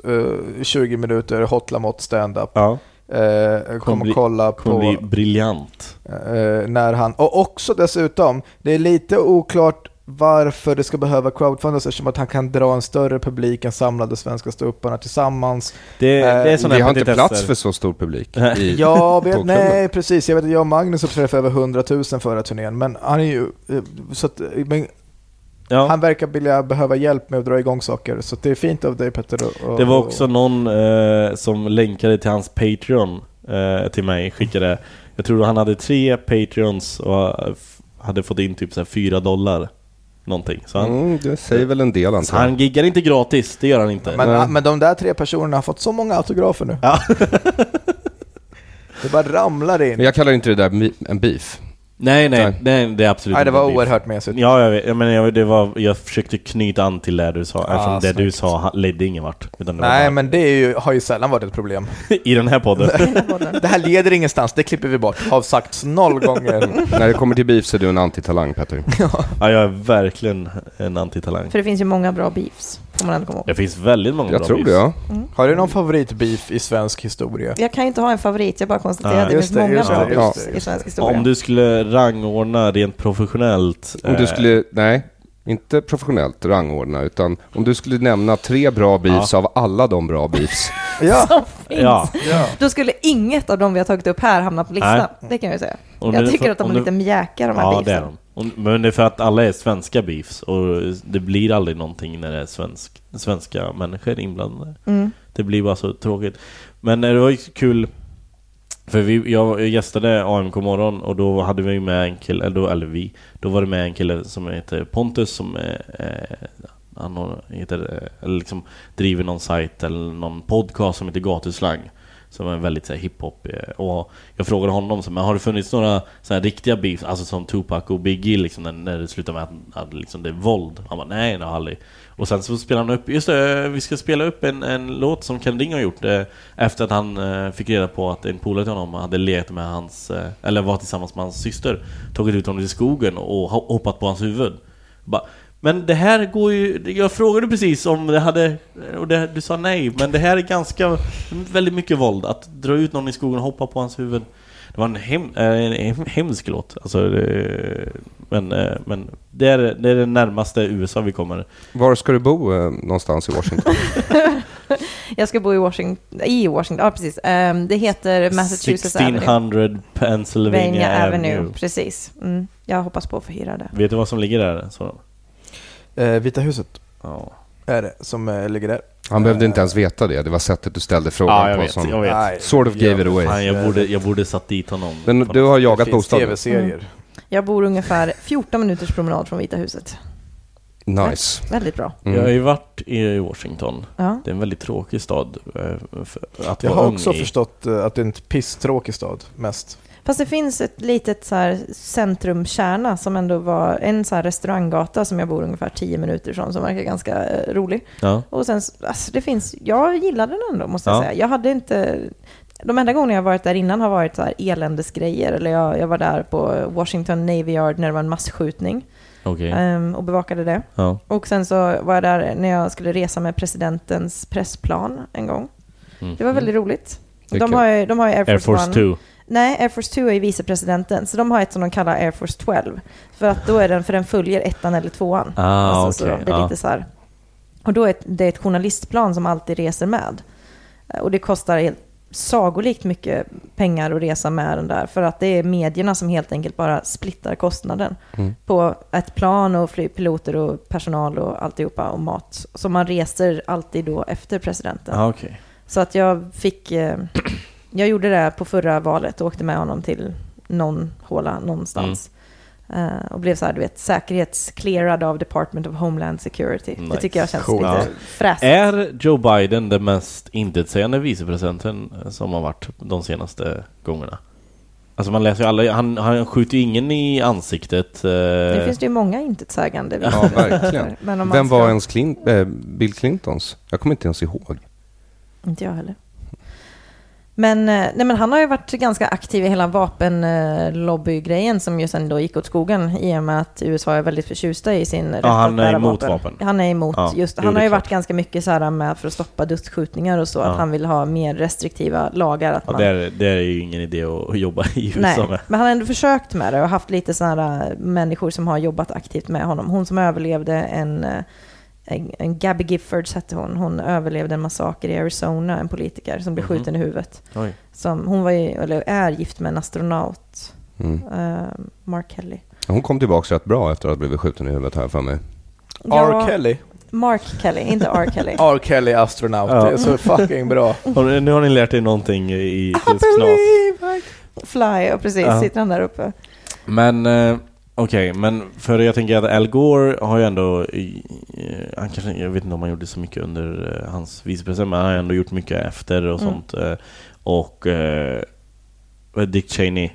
B: eh, 20 minuter Hot Lamotte stand-up.
A: Ja,
B: Eh, kom och kolla
A: kommer
B: på
A: bli briljant.
B: eh, när han, och också dessutom, det är lite oklart varför det ska behöva crowdfundas eftersom att han kan dra en större publik än samlade svenska ståupparna tillsammans.
A: Det,
B: Eh,
A: det är sådana
C: Vi har inte plats för så stor publik. I,
B: Jag vet, nej precis, jag vet att jag och Magnus för över 100 000 förra turnén, men han är ju, så att, men
A: Ja.
B: han verkar vilja behöva hjälp med att dra igång saker, så det är fint av dig Petter. och-
A: Det var också någon eh, som länkade till hans Patreon eh, till mig, skickade Jag tror han hade tre Patreons och eh, hade fått in typ så här fyra dollar Någonting, så han,
C: mm, det säger väl en del
A: så
C: jag.
A: han giggar inte gratis, det gör han inte
B: Men,
C: Nej.
B: men de där tre personerna har fått så många autografer nu.
A: Ja.
B: det bara ramlar in.
C: Men jag kallar inte det där en beef.
A: Nej nej,
C: Nej.
A: det är absolut
B: Nej, det
A: inte
B: var
A: beef.
B: oerhört mesigt.
A: Ja, jag, vet, jag, menar, jag, det var, jag försökte knyta an till det du sa,
B: Ah,
A: eftersom det du sa ledde ingen vart utan det var
B: Nej,
A: bara,
B: men det är ju, har ju sällan varit ett problem.
A: I den här podden
B: Det här leder ingenstans, det klipper vi bort. Har sagts noll gånger.
C: När det kommer till beef så är du en antitalang Petter.
A: Ja, jag är verkligen en antitalang
D: För det finns ju många bra beefs, får man ändå komma ihåg.
A: Det finns väldigt många
C: Jag
A: bra
C: tror
A: beefs.
C: det ja.
B: Har du någon favoritbeef i svensk historia?
D: Jag kan ju inte ha en favorit, jag bara konstaterar
A: Nej.
D: att det
B: Just
D: finns
B: det,
D: många
B: just
D: bra
A: det,
D: beefs
B: just det,
D: i svensk historia.
A: Om du skulle rangordna rent professionellt
C: Om du
A: eh,
C: skulle, nej, inte professionellt rangordna, utan om du skulle nämna tre bra beefs av alla de bra beefs.
B: Ja,
D: som finns.
A: Ja,
B: ja.
D: Då skulle inget av dem vi har tagit upp här hamna på listan.
A: Nej.
D: Det kan jag ju säga.
A: Om
D: jag
A: det-
D: tycker att de är
A: det-
D: lite mjäkiga de här
A: ja det är
D: beefsen.
A: de. Och- Men det är för att alla är svenska beefs och det blir aldrig någonting när det är svensk, svenska människor inblandade.
D: Mm.
A: Det blir bara så tråkigt. Men eh, det var ju kul för vi, jag gästade AMK morgon och då hade vi med en kille, eller, då, eller vi, då var det med en kille som heter Pontus som eh, han heter, eh, eller liksom driver någon sajt eller någon podcast som heter Gatuslang. Som är väldigt så här, hiphop. Eh, och jag frågade honom, så, men har det funnits några så här, riktiga beefs, alltså som Tupac och Biggie liksom, när, när det slutar med att, att liksom, det är våld? Han bara nej, det har aldrig. Och sen så spelar han upp, just det, vi ska spela upp en, en låt som Ken Ring har gjort eh, efter att han eh, fick reda på att en polare till honom hade legat med hans, eh, eller var tillsammans med hans syster, tagit ut honom i skogen och hoppat på hans huvud. Bara, men det här går ju, jag frågade precis om det hade, och det, du sa nej, men det här är ganska, väldigt mycket våld, att dra ut någon i skogen och hoppa på hans huvud. Det var en, hem, eh, en hem, hemsk låt. Alltså, det, men eh, men det, är, det är det närmaste USA vi kommer.
C: Var ska du bo eh, någonstans i Washington?
D: Jag ska bo i Washington, i Washington, ja precis. Ehm, det heter Massachusetts Avenue.
A: 1600 Pennsylvania
D: Pennsylvania
A: Avenue.
D: Avenue, precis. Mm. Jag hoppas på att få hyra det.
A: Vet du vad som ligger där? Så,
B: Eh, Vita huset
A: ja.
B: är det som eh, ligger där.
C: Han behövde inte ens veta det. Det var sättet du ställde frågan
A: ja, jag
C: på
A: vet.
C: som
A: Jag vet.
B: Nej,
C: sort of gave it away.
A: Fan, jag, borde, jag borde satt dit honom.
C: Men
A: På
C: du
A: något-
C: har
B: Det
C: jagat
B: finns
C: bostaden?
B: tv-serier.
D: Jag bor ungefär 14 minuters promenad från Vita huset.
C: Nice.
D: Väldigt bra.
A: Jag har
C: Mm.
A: ju varit i Washington.
D: Ja.
A: Det är en väldigt tråkig stad eh, för att
B: Jag
A: vara
B: har
A: ung
B: också
A: i.
B: förstått eh, att det är en pisstråkig stad, mest.
D: Fast det finns ett litet så här centrumkärna som ändå var en så här restauranggata som jag bor ungefär 10 minuter ifrån som verkar ganska eh, rolig.
A: Ja.
D: Och sen, alltså det finns, jag gillade den ändå måste jag
A: Ja.
D: säga. Jag hade inte, de enda gångerna jag varit där innan har varit så här eländesgrejer. Eller jag, jag var där på Washington Navy Yard när det var en massskjutning
A: Okej.
D: ehm, och bevakade det.
A: Ja.
D: Och sen så var jag där när jag skulle resa med presidentens pressplan en gång.
A: Mm.
D: Det var väldigt roligt.
C: Det är
D: De har, ju, de har ju Air Force,
A: Air Force
D: One.
A: 2.
D: Nej, Air Force 2 är vicepresidenten, så de har ett som de kallar Air Force 12. För att då är den, för den följer ettan eller tvåan.
A: Ah,
D: Alltså,
A: okej.
D: så det är
A: ja.
D: lite så här. Och då är det ett journalistplan som alltid reser med. Och det kostar helt sagolikt mycket pengar att resa med den där. För att det är medierna som helt enkelt bara splittar kostnaden.
C: Mm.
D: På ett plan och flygpiloter och personal och alltihopa och mat. Så man reser alltid då efter presidenten.
A: Ah, okej.
D: Så att jag fick, eh, jag gjorde det på förra valet och åkte med honom till någon håla någonstans. Eh, och blev så här, du vet, säkerhetsclearad av Department of Homeland Security. Det
A: Nice.
D: tycker jag känns
B: Coolt.
D: lite
A: Ja.
D: fräsigt.
A: Är Joe Biden den mest intetsägande vicepresidenten som har varit de senaste gångerna? Alltså man läser ju alla, han, han skjuter ju ingen i ansiktet. eh,
D: Nu finns det ju många intetsägande
C: Ja,
D: vicepresidenter.
C: verkligen.
D: Men om man
C: Vem
D: ska-
C: var ens Clint, eh, Bill Clintons? Jag kommer inte ens ihåg.
D: Inte jag heller. Men, eh, nej, men han har ju varit ganska aktiv i hela vapenlobbygrejen som ju sen då gick åt skogen i och med att USA är väldigt förtjusta i sin rätt
A: han
D: att
A: är emot vapen.
D: Han är emot
A: Ja,
D: just, han har ju varit ganska mycket så här med för att stoppa dödsskjutningar och så,
A: Ja.
D: att han vill ha mer restriktiva lagar. Att
A: Ja,
D: man,
A: det, är, det är ju ingen idé att jobba i USA
D: Nej,
A: med.
D: men han har ändå försökt med det och haft lite sådana här människor som har jobbat aktivt med honom. Hon som överlevde en, eh, en, Gabby Giffords hette hon, hon överlevde en massaker i Arizona, en politiker som blev
A: Mhm.
D: skjuten i huvudet.
A: Oj.
D: Som, hon var ju, eller är gift med en astronaut,
C: Mm.
D: eh, Mark Kelly.
C: Hon kom tillbaka rätt bra efter att ha blivit skjuten i huvudet här för mig.
B: R. Kelly.
D: Mark Kelly, inte R. Kelly.
B: R. Kelly astronaut.
A: Ja.
B: Det är så fucking bra.
A: Nu har ni lärt er någonting i knas.
D: Fly, och precis,
A: Ja.
D: sitter han där uppe.
A: Men eh, okej, men för jag tänker att Al Gore har ju ändå, han kanske, jag vet inte om han gjorde så mycket under eh, hans vicepresident, men han har ändå gjort mycket efter och
D: Mm.
A: sånt. eh, Och eh, Dick Cheney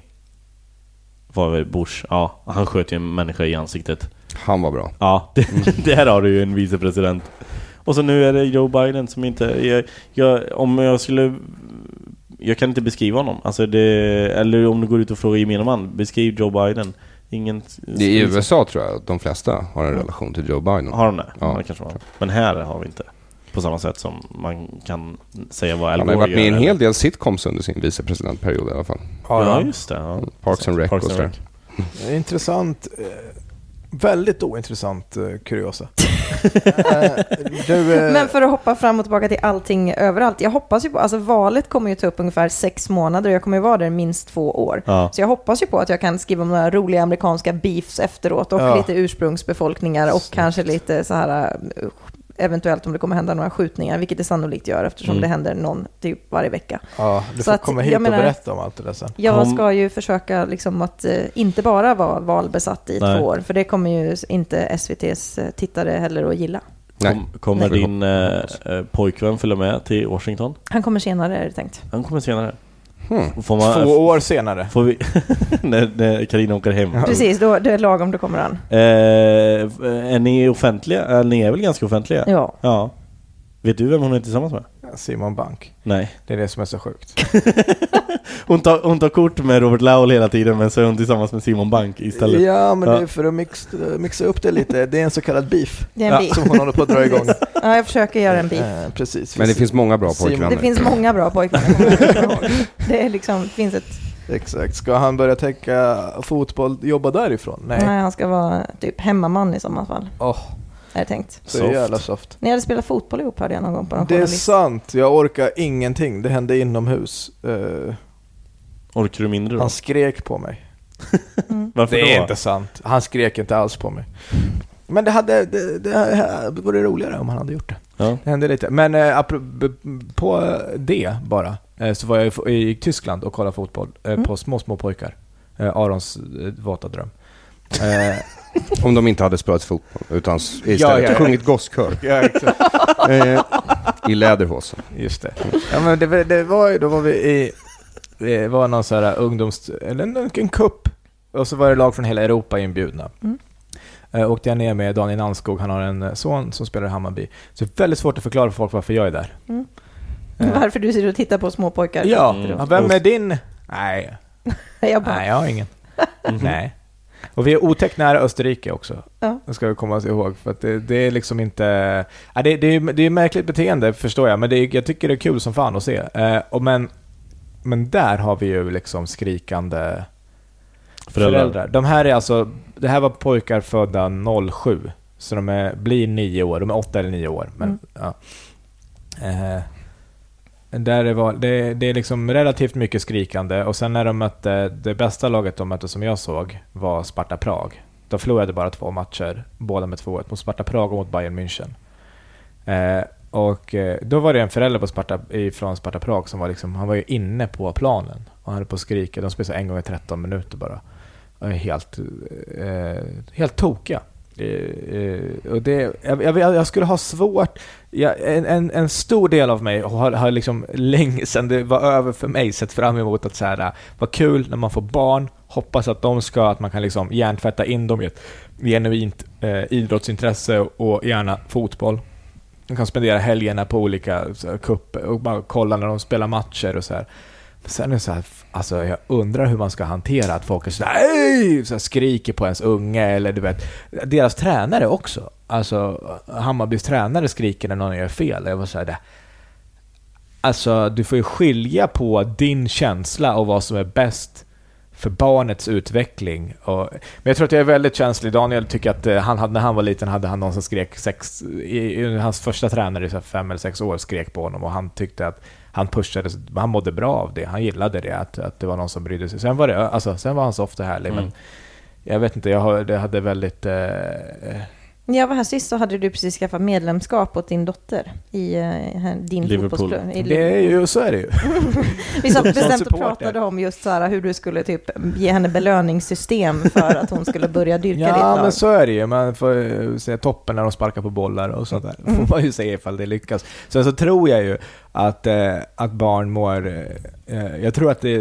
A: var väl Bush, ja, han sköt ju en människa i ansiktet.
C: Han var bra.
A: Ja, det, där har du ju en vicepresident. Och så nu är det Joe Biden som inte... Jag, jag, om jag skulle... Jag kan inte beskriva honom. Alltså det, eller om du går ut och frågar gemene man, beskriv Joe Biden. Ingen...
C: I USA tror jag att de flesta har en relation till Joe Biden.
A: Har de det?
C: Ja.
A: Ja. det kanske var. Men här har vi inte. På samma sätt som man kan säga vad Al
C: Han har
A: Gore
C: varit med i en hel del sitcoms under sin vicepresidentperiod i alla fall.
A: Ja, just det. Ja.
C: Parks and Rec och sådär.
B: Det är Intressant. Eh, Väldigt ointressant eh, kuriosa. Eh, du, eh,
D: Men för att hoppa fram och tillbaka till allting överallt. Jag hoppas ju på, alltså valet kommer ju ta upp ungefär sex månader och jag kommer ju vara där minst två år.
A: Ja.
D: Så jag hoppas ju på att jag kan skriva om några roliga amerikanska beefs efteråt och
B: Ja.
D: lite ursprungsbefolkningar och kanske lite så här uh, eventuellt om det kommer hända några skjutningar, vilket det sannolikt gör eftersom
A: Mm.
D: det händer någon typ varje vecka.
B: ja, du
D: så
B: får
D: att
B: komma
D: jag
B: hit
D: menar-
B: och berätta om allt det där sen.
D: Jag ska ju försöka liksom att eh, inte bara vara valbesatt i
A: Nej.
D: två år, för det kommer ju inte SVTs eh, tittare heller att gilla.
C: Nej.
A: Kom, kommer
C: Nej.
A: din eh, eh, pojkvän följa med till Washington?
D: Han kommer senare är det tänkt.
A: Han kommer senare.
C: Hmm.
A: Får man,
B: Två år senare.
A: Får vi... när, när Carina åker hem.
D: Precis, då, det är lagom då kommer han.
A: Eh, är ni offentliga? Eh, Ni är väl ganska offentliga?
D: Ja.
A: Ja. Vet du vem hon är tillsammans med?
B: Simon Bank.
A: Nej.
B: Det är det som är så sjukt.
A: Hon tar, hon tar kort med Robert Laul hela tiden men så är hon tillsammans med Simon Bank istället.
B: Ja, men
A: Ja.
B: det är för att mix, mixa upp det lite. Det är en så kallad beef
D: Det är en
A: Ja.
D: beef.
B: som hon håller på att dra igång.
D: Ja, jag försöker göra en beef.
B: Eh, precis.
C: Men det finns många bra pojkvänner.
D: Det finns många bra pojkvänner. Det är liksom, det finns ett
B: Exakt. Ska han börja tänka fotboll, jobba därifrån? Nej.
D: Nej, han ska vara typ hemmaman i så fall.
B: Åh,
D: Är det tänkt.
B: så
A: Soft.
B: jävla soft.
D: Ni hade spelat fotboll ihop hörde jag någon gång på någon
B: Det är
D: journalist.
B: sant, jag orkar ingenting. Det hände inomhus. Eh,
A: Orkar du mindre då?
B: han skrek på mig.
A: Varför
B: Det
A: då?
B: är inte sant. Han skrek inte alls på mig. Men det hade, det, det vore roligare om han hade gjort det.
A: Ja.
B: Det hände lite. Men eh, apro- på det bara, eh, så var jag i i Tyskland och kollade fotboll eh, på små, små pojkar. Eh, Arons eh, våta dröm. Eh,
C: Om de inte hade spelat fotboll, utan istället
B: Ja, ja, ja.
C: sjungit gosskör eh, i läderhosen.
B: Just det. Ja, men det, var- det var ju, då var vi i, det var någon sån här ungdoms, eller en, en kupp. Och så var det lag från hela Europa inbjudna.
D: Mm.
B: Eh, åkte jag ner med Daniel Nannskog, han har en eh, son som spelar i Hammarby. Så det är väldigt svårt att förklara för folk varför jag är där.
D: Mm.
B: Eh,
D: Varför du sitter och tittar på små pojkar.
B: Ja,
A: Mm.
B: vem är din? Nej,
D: Jag bara,
B: nej jag har ingen.
A: Mhm.
B: Nej. Och vi är otäckt nära Österrike också.
D: Ja.
B: Det ska vi komma ihåg. För att det, det är liksom inte... Ja, det, det, är, det är märkligt beteende förstår jag, men det jag tycker det är kul som fan att se. Eh, och men, men där har vi ju liksom skrikande
A: Föräldrar.
B: föräldrar. De här är alltså... Det här var pojkar födda 07. Så de är, blir nio år. De är åtta eller nio år. Men,
D: Mm.
B: ja. Eh, där det, var, det, det är liksom relativt mycket skrikande och sen när de mötte, det bästa laget de mötte som jag såg var Sparta Prag. De förlorade bara två matcher, båda med 2-1, mot Sparta Prag och mot Bayern München. Eh, och eh, då var det en förälder på Sparta, från Sparta Prag som var liksom, han var ju inne på planen och han höll på att skrika. De spelade en gång i 13 minuter bara. Helt, eh, helt tokiga. Eh, eh, och det, jag, jag, jag skulle ha svårt, Ja, en, en, en stor del av mig har, har liksom länge sedan det var över för mig sett fram emot att så här, vad kul när man får barn, hoppas att de ska, att man kan liksom hjärntvätta in dem i ett genuint eh, idrottsintresse och gärna fotboll. De kan spendera helgerna på olika så här, och bara kolla när de spelar matcher och så här. Sen är det så här, alltså jag undrar hur man ska hantera att folk är så här, så här skriker på ens unge eller du vet, deras tränare också. Alltså Hammarbys tränare skriker när någon gör fel. Jag var så här, det, alltså du får ju skilja på din känsla och vad som är bäst för barnets utveckling. Och, men jag tror att jag är väldigt känslig. Daniel tycker att eh, han hade, när han var liten hade han någon som skrek sex, i, i, hans första tränare i så här fem eller sex år skrek på honom och han tyckte att han pushade, han mådde bra av det. Han gillade det, att, att det var någon som brydde sig. Sen var, det, alltså, sen var han soft och härlig,
A: Mm.
B: men jag vet inte, jag hade väldigt... Eh,
D: När jag var här sist så hade du precis skaffat medlemskap åt din dotter i eh, här- din
A: Liverpool.
D: fotbollsklubb. i
B: det är ju, så är det ju.
D: Vi satt bestämt och pratade om just så här, hur du skulle typ ge henne belöningssystem för att hon skulle börja dyrka ditt
B: Ja, men så är det ju. Man får se toppen när de sparkar på bollar och sånt där. får man ju se ifall det lyckas. Sen så tror jag ju att, eh, att barn mår... Eh, jag, tror att det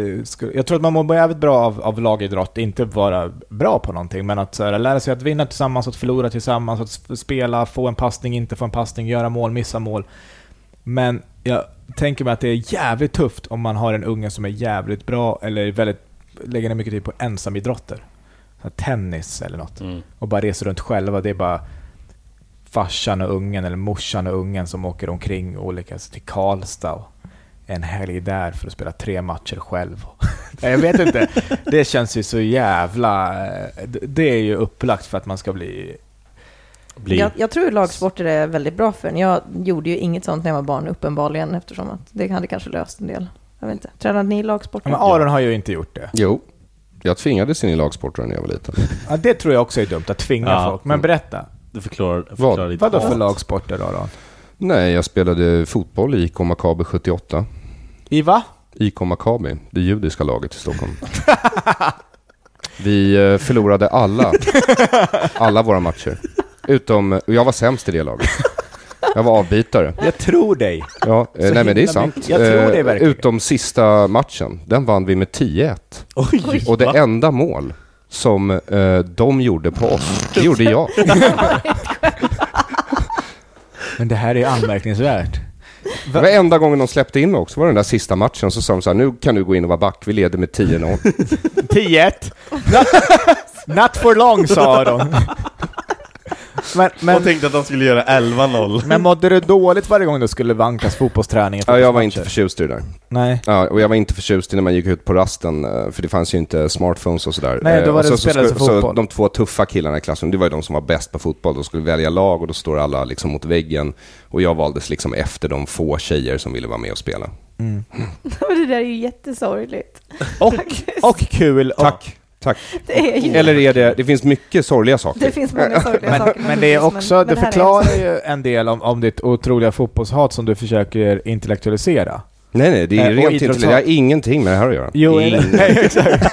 B: jag tror att man mår jävligt bra av, av lagidrott, inte vara bra på någonting, men att så här, lära sig att vinna tillsammans, att förlora tillsammans, att sp- spela, få en passning, inte få en passning, göra mål, missa mål. Men jag tänker mig att det är jävligt tufft om man har en unge som är jävligt bra eller väldigt, lägger ner mycket tid på ensamidrotter. Tennis eller något.
A: Mm.
B: Och bara reser runt själva. Det är bara farsan och ungen eller morsan och ungen som åker omkring olika, alltså till Karlstad och en helg där för att spela tre matcher själv. Nej, jag vet inte. Det känns ju så jävla... det- Det är ju upplagt för att man ska bli...
A: Bli.
D: Jag, jag tror lagsporter är väldigt bra för en. Jag gjorde ju inget sånt när jag var barn uppenbarligen eftersom att det hade kanske löst en del. Jag vet inte. Tränade ni lagsporter?
B: Men Aron har ju inte gjort det.
C: Jo, jag tvingades in i lagsporter när jag var liten.
B: Ja, det tror jag också är dumt, att tvinga
A: Ja.
B: folk. Men berätta.
A: Det förklarar, förklarar
C: Vad?
A: ditt
B: Vad då
A: hat.
B: för lagsporter då? då?
C: Nej, jag spelade fotboll i IK Makabi 78.
B: I va?
C: IK Makabi, det judiska laget i Stockholm. Vi eh, förlorade alla, alla våra matcher. Utom, och jag var sämst i det laget. Jag var avbytare.
B: Jag tror dig.
C: Ja, eh, nej men det är
B: himla
C: sant.
B: mycket. Jag tror det
C: Eh,
B: verkligen.
C: Utom sista matchen, den vann vi med 10-1.
A: Oj!
C: Och det
A: va?
C: enda mål som eh, de gjorde på oss, det gjorde jag.
B: Men det här är anmärkningsvärt.
C: Det var enda gången de släppte in mig också, var den där sista matchen. Så sa de så här, nu kan du gå in och vara back, vi leder med 10-0.
B: 10-1. Not, not for long, sa de. Men, men,
A: Och tänkte att de skulle göra 11-0.
B: men mådde du dåligt varje gång det skulle vankas fotbollsträning?
C: Ja, jag var inte förtjust i det där.
B: Nej.
C: Ja, och jag var inte förtjust i när man gick ut på rasten, eh, för det fanns ju inte smartphones och sådär.
B: Nej, då
C: Eh,
B: var
C: och
B: det
C: så, så, så
B: fotboll.
C: de två tuffa killarna i klassen, det var ju de som var bäst på fotboll. De skulle välja lag och då står alla liksom mot väggen. Och jag valdes liksom efter de få tjejer som ville vara med och spela.
B: Mm.
D: det där är ju jättesorgligt.
B: Och, och kul. Och,
C: Tack, tack.
D: Det är ju...
C: Eller är det, det finns mycket sorgliga saker.
D: Det finns många sorgliga
B: men,
D: saker.
B: men det är också,
D: men-
B: det
D: är
B: förklarar
D: också-
B: ju en del om, om ditt otroliga fotbollshat som du försöker intellektualisera.
C: Nej, nej, det
B: Eh,
C: är
B: och
C: rent intellektuellt. Det har ingenting med det här att göra.
B: Jo, nej, exakt.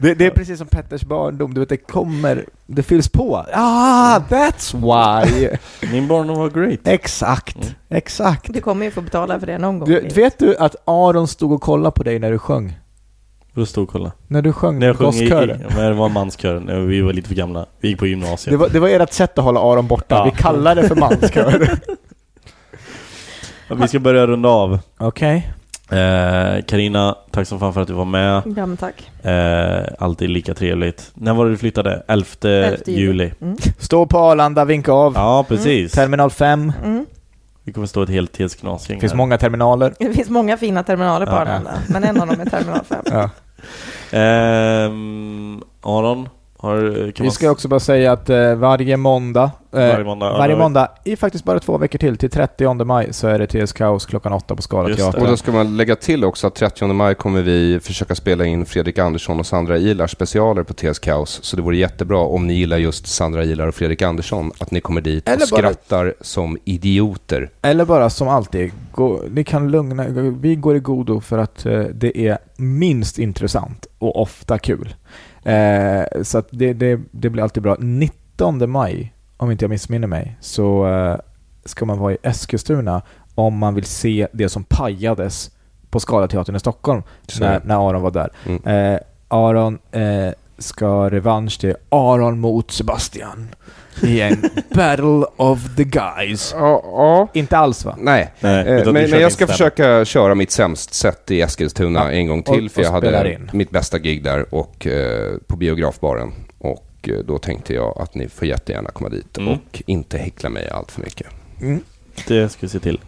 B: det, det är precis som Petters barndom, du vet det kommer, det fylls på. Ah, that's why!
A: Min barndom var great.
B: exakt,
A: Mm.
B: exakt.
D: Du kommer ju få betala för det någon gång.
B: Du, vet du att Aron stod och kollade på dig när du sjöng?
A: Då stod och kolla.
B: När du sjöng
A: När jag sjöng i, i, ja, men det var en manskör, när vi var lite för gamla. Vi gick på gymnasiet.
B: Det var, det var ert sätt att hålla Aron borta,
A: Ja.
B: vi kallar det för manskör.
A: Ja, vi ska börja runda av.
B: Okej.
A: Eh, Karina, tack så fan för att du var med.
D: Ja, men tack.
A: Eh, alltid lika trevligt. När var det du flyttade? 11,
D: 11
A: juli.
D: Mm.
B: Stå på Arlanda, vinka av.
A: Ja, precis.
B: Terminal 5.
D: Mm.
A: Vi kommer stå ett helt helsknasgäng
B: Det finns
A: här.
B: många terminaler.
D: Det finns många fina terminaler på
A: Ja.
D: Arlanda, men en av dem är terminal 5.
B: Ja.
A: Ehm, Aron, har, kan
B: Vi
A: man
B: ska också bara säga att eh, varje måndag, eh,
A: Varje måndag,
B: varje
A: ja,
B: måndag i faktiskt bara två veckor till, till 30 maj, så är det TS Kaos klockan åtta på Skala
A: det.
C: Och
B: Teater.
C: då ska man lägga till också att 30 maj kommer vi försöka spela in Fredrik Andersson och Sandra Ilar specialer på TS Kaos. Så det vore jättebra om ni gillar just Sandra Ilar och Fredrik Andersson, att ni kommer dit
B: Eller
C: och
B: bara-
C: skrattar som idioter.
B: Eller bara som alltid, gå, ni kan lugna, vi går i godo för att eh, det är minst intressant och ofta kul. Eh, så det, det, det blir alltid bra. 19 maj, om inte jag missminner mig, så eh, ska man vara i Eskilstuna om man vill se det som pajades på Scalateatern i Stockholm
C: Så-
B: när, när Aron var där.
C: Mm.
B: Eh, Aron eh, ska revansch till Aron mot Sebastian i en Battle of the Guys.
C: Ja, ja.
B: Inte alls va?
C: Nej,
A: Nej,
C: Eh, men, men jag ska försöka köra mitt sämst sätt i Eskilstuna
B: Ja,
C: en gång till,
B: och-
C: för jag
B: och spelar
C: hade
B: in.
C: mitt bästa gig där och eh, på biografbaren. Och eh, då tänkte jag att ni får jättegärna komma dit
A: Mm.
C: och inte häckla mig allt för mycket.
B: Mm.
A: Det ska vi se till.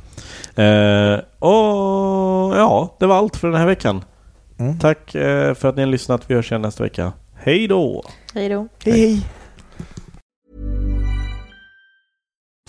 A: Eh, och ja, det var allt för den här veckan.
B: Mm.
A: Tack eh, för att ni har lyssnat. Vi hörs igen nästa vecka. Hej då!
D: Hej då.
B: Hej!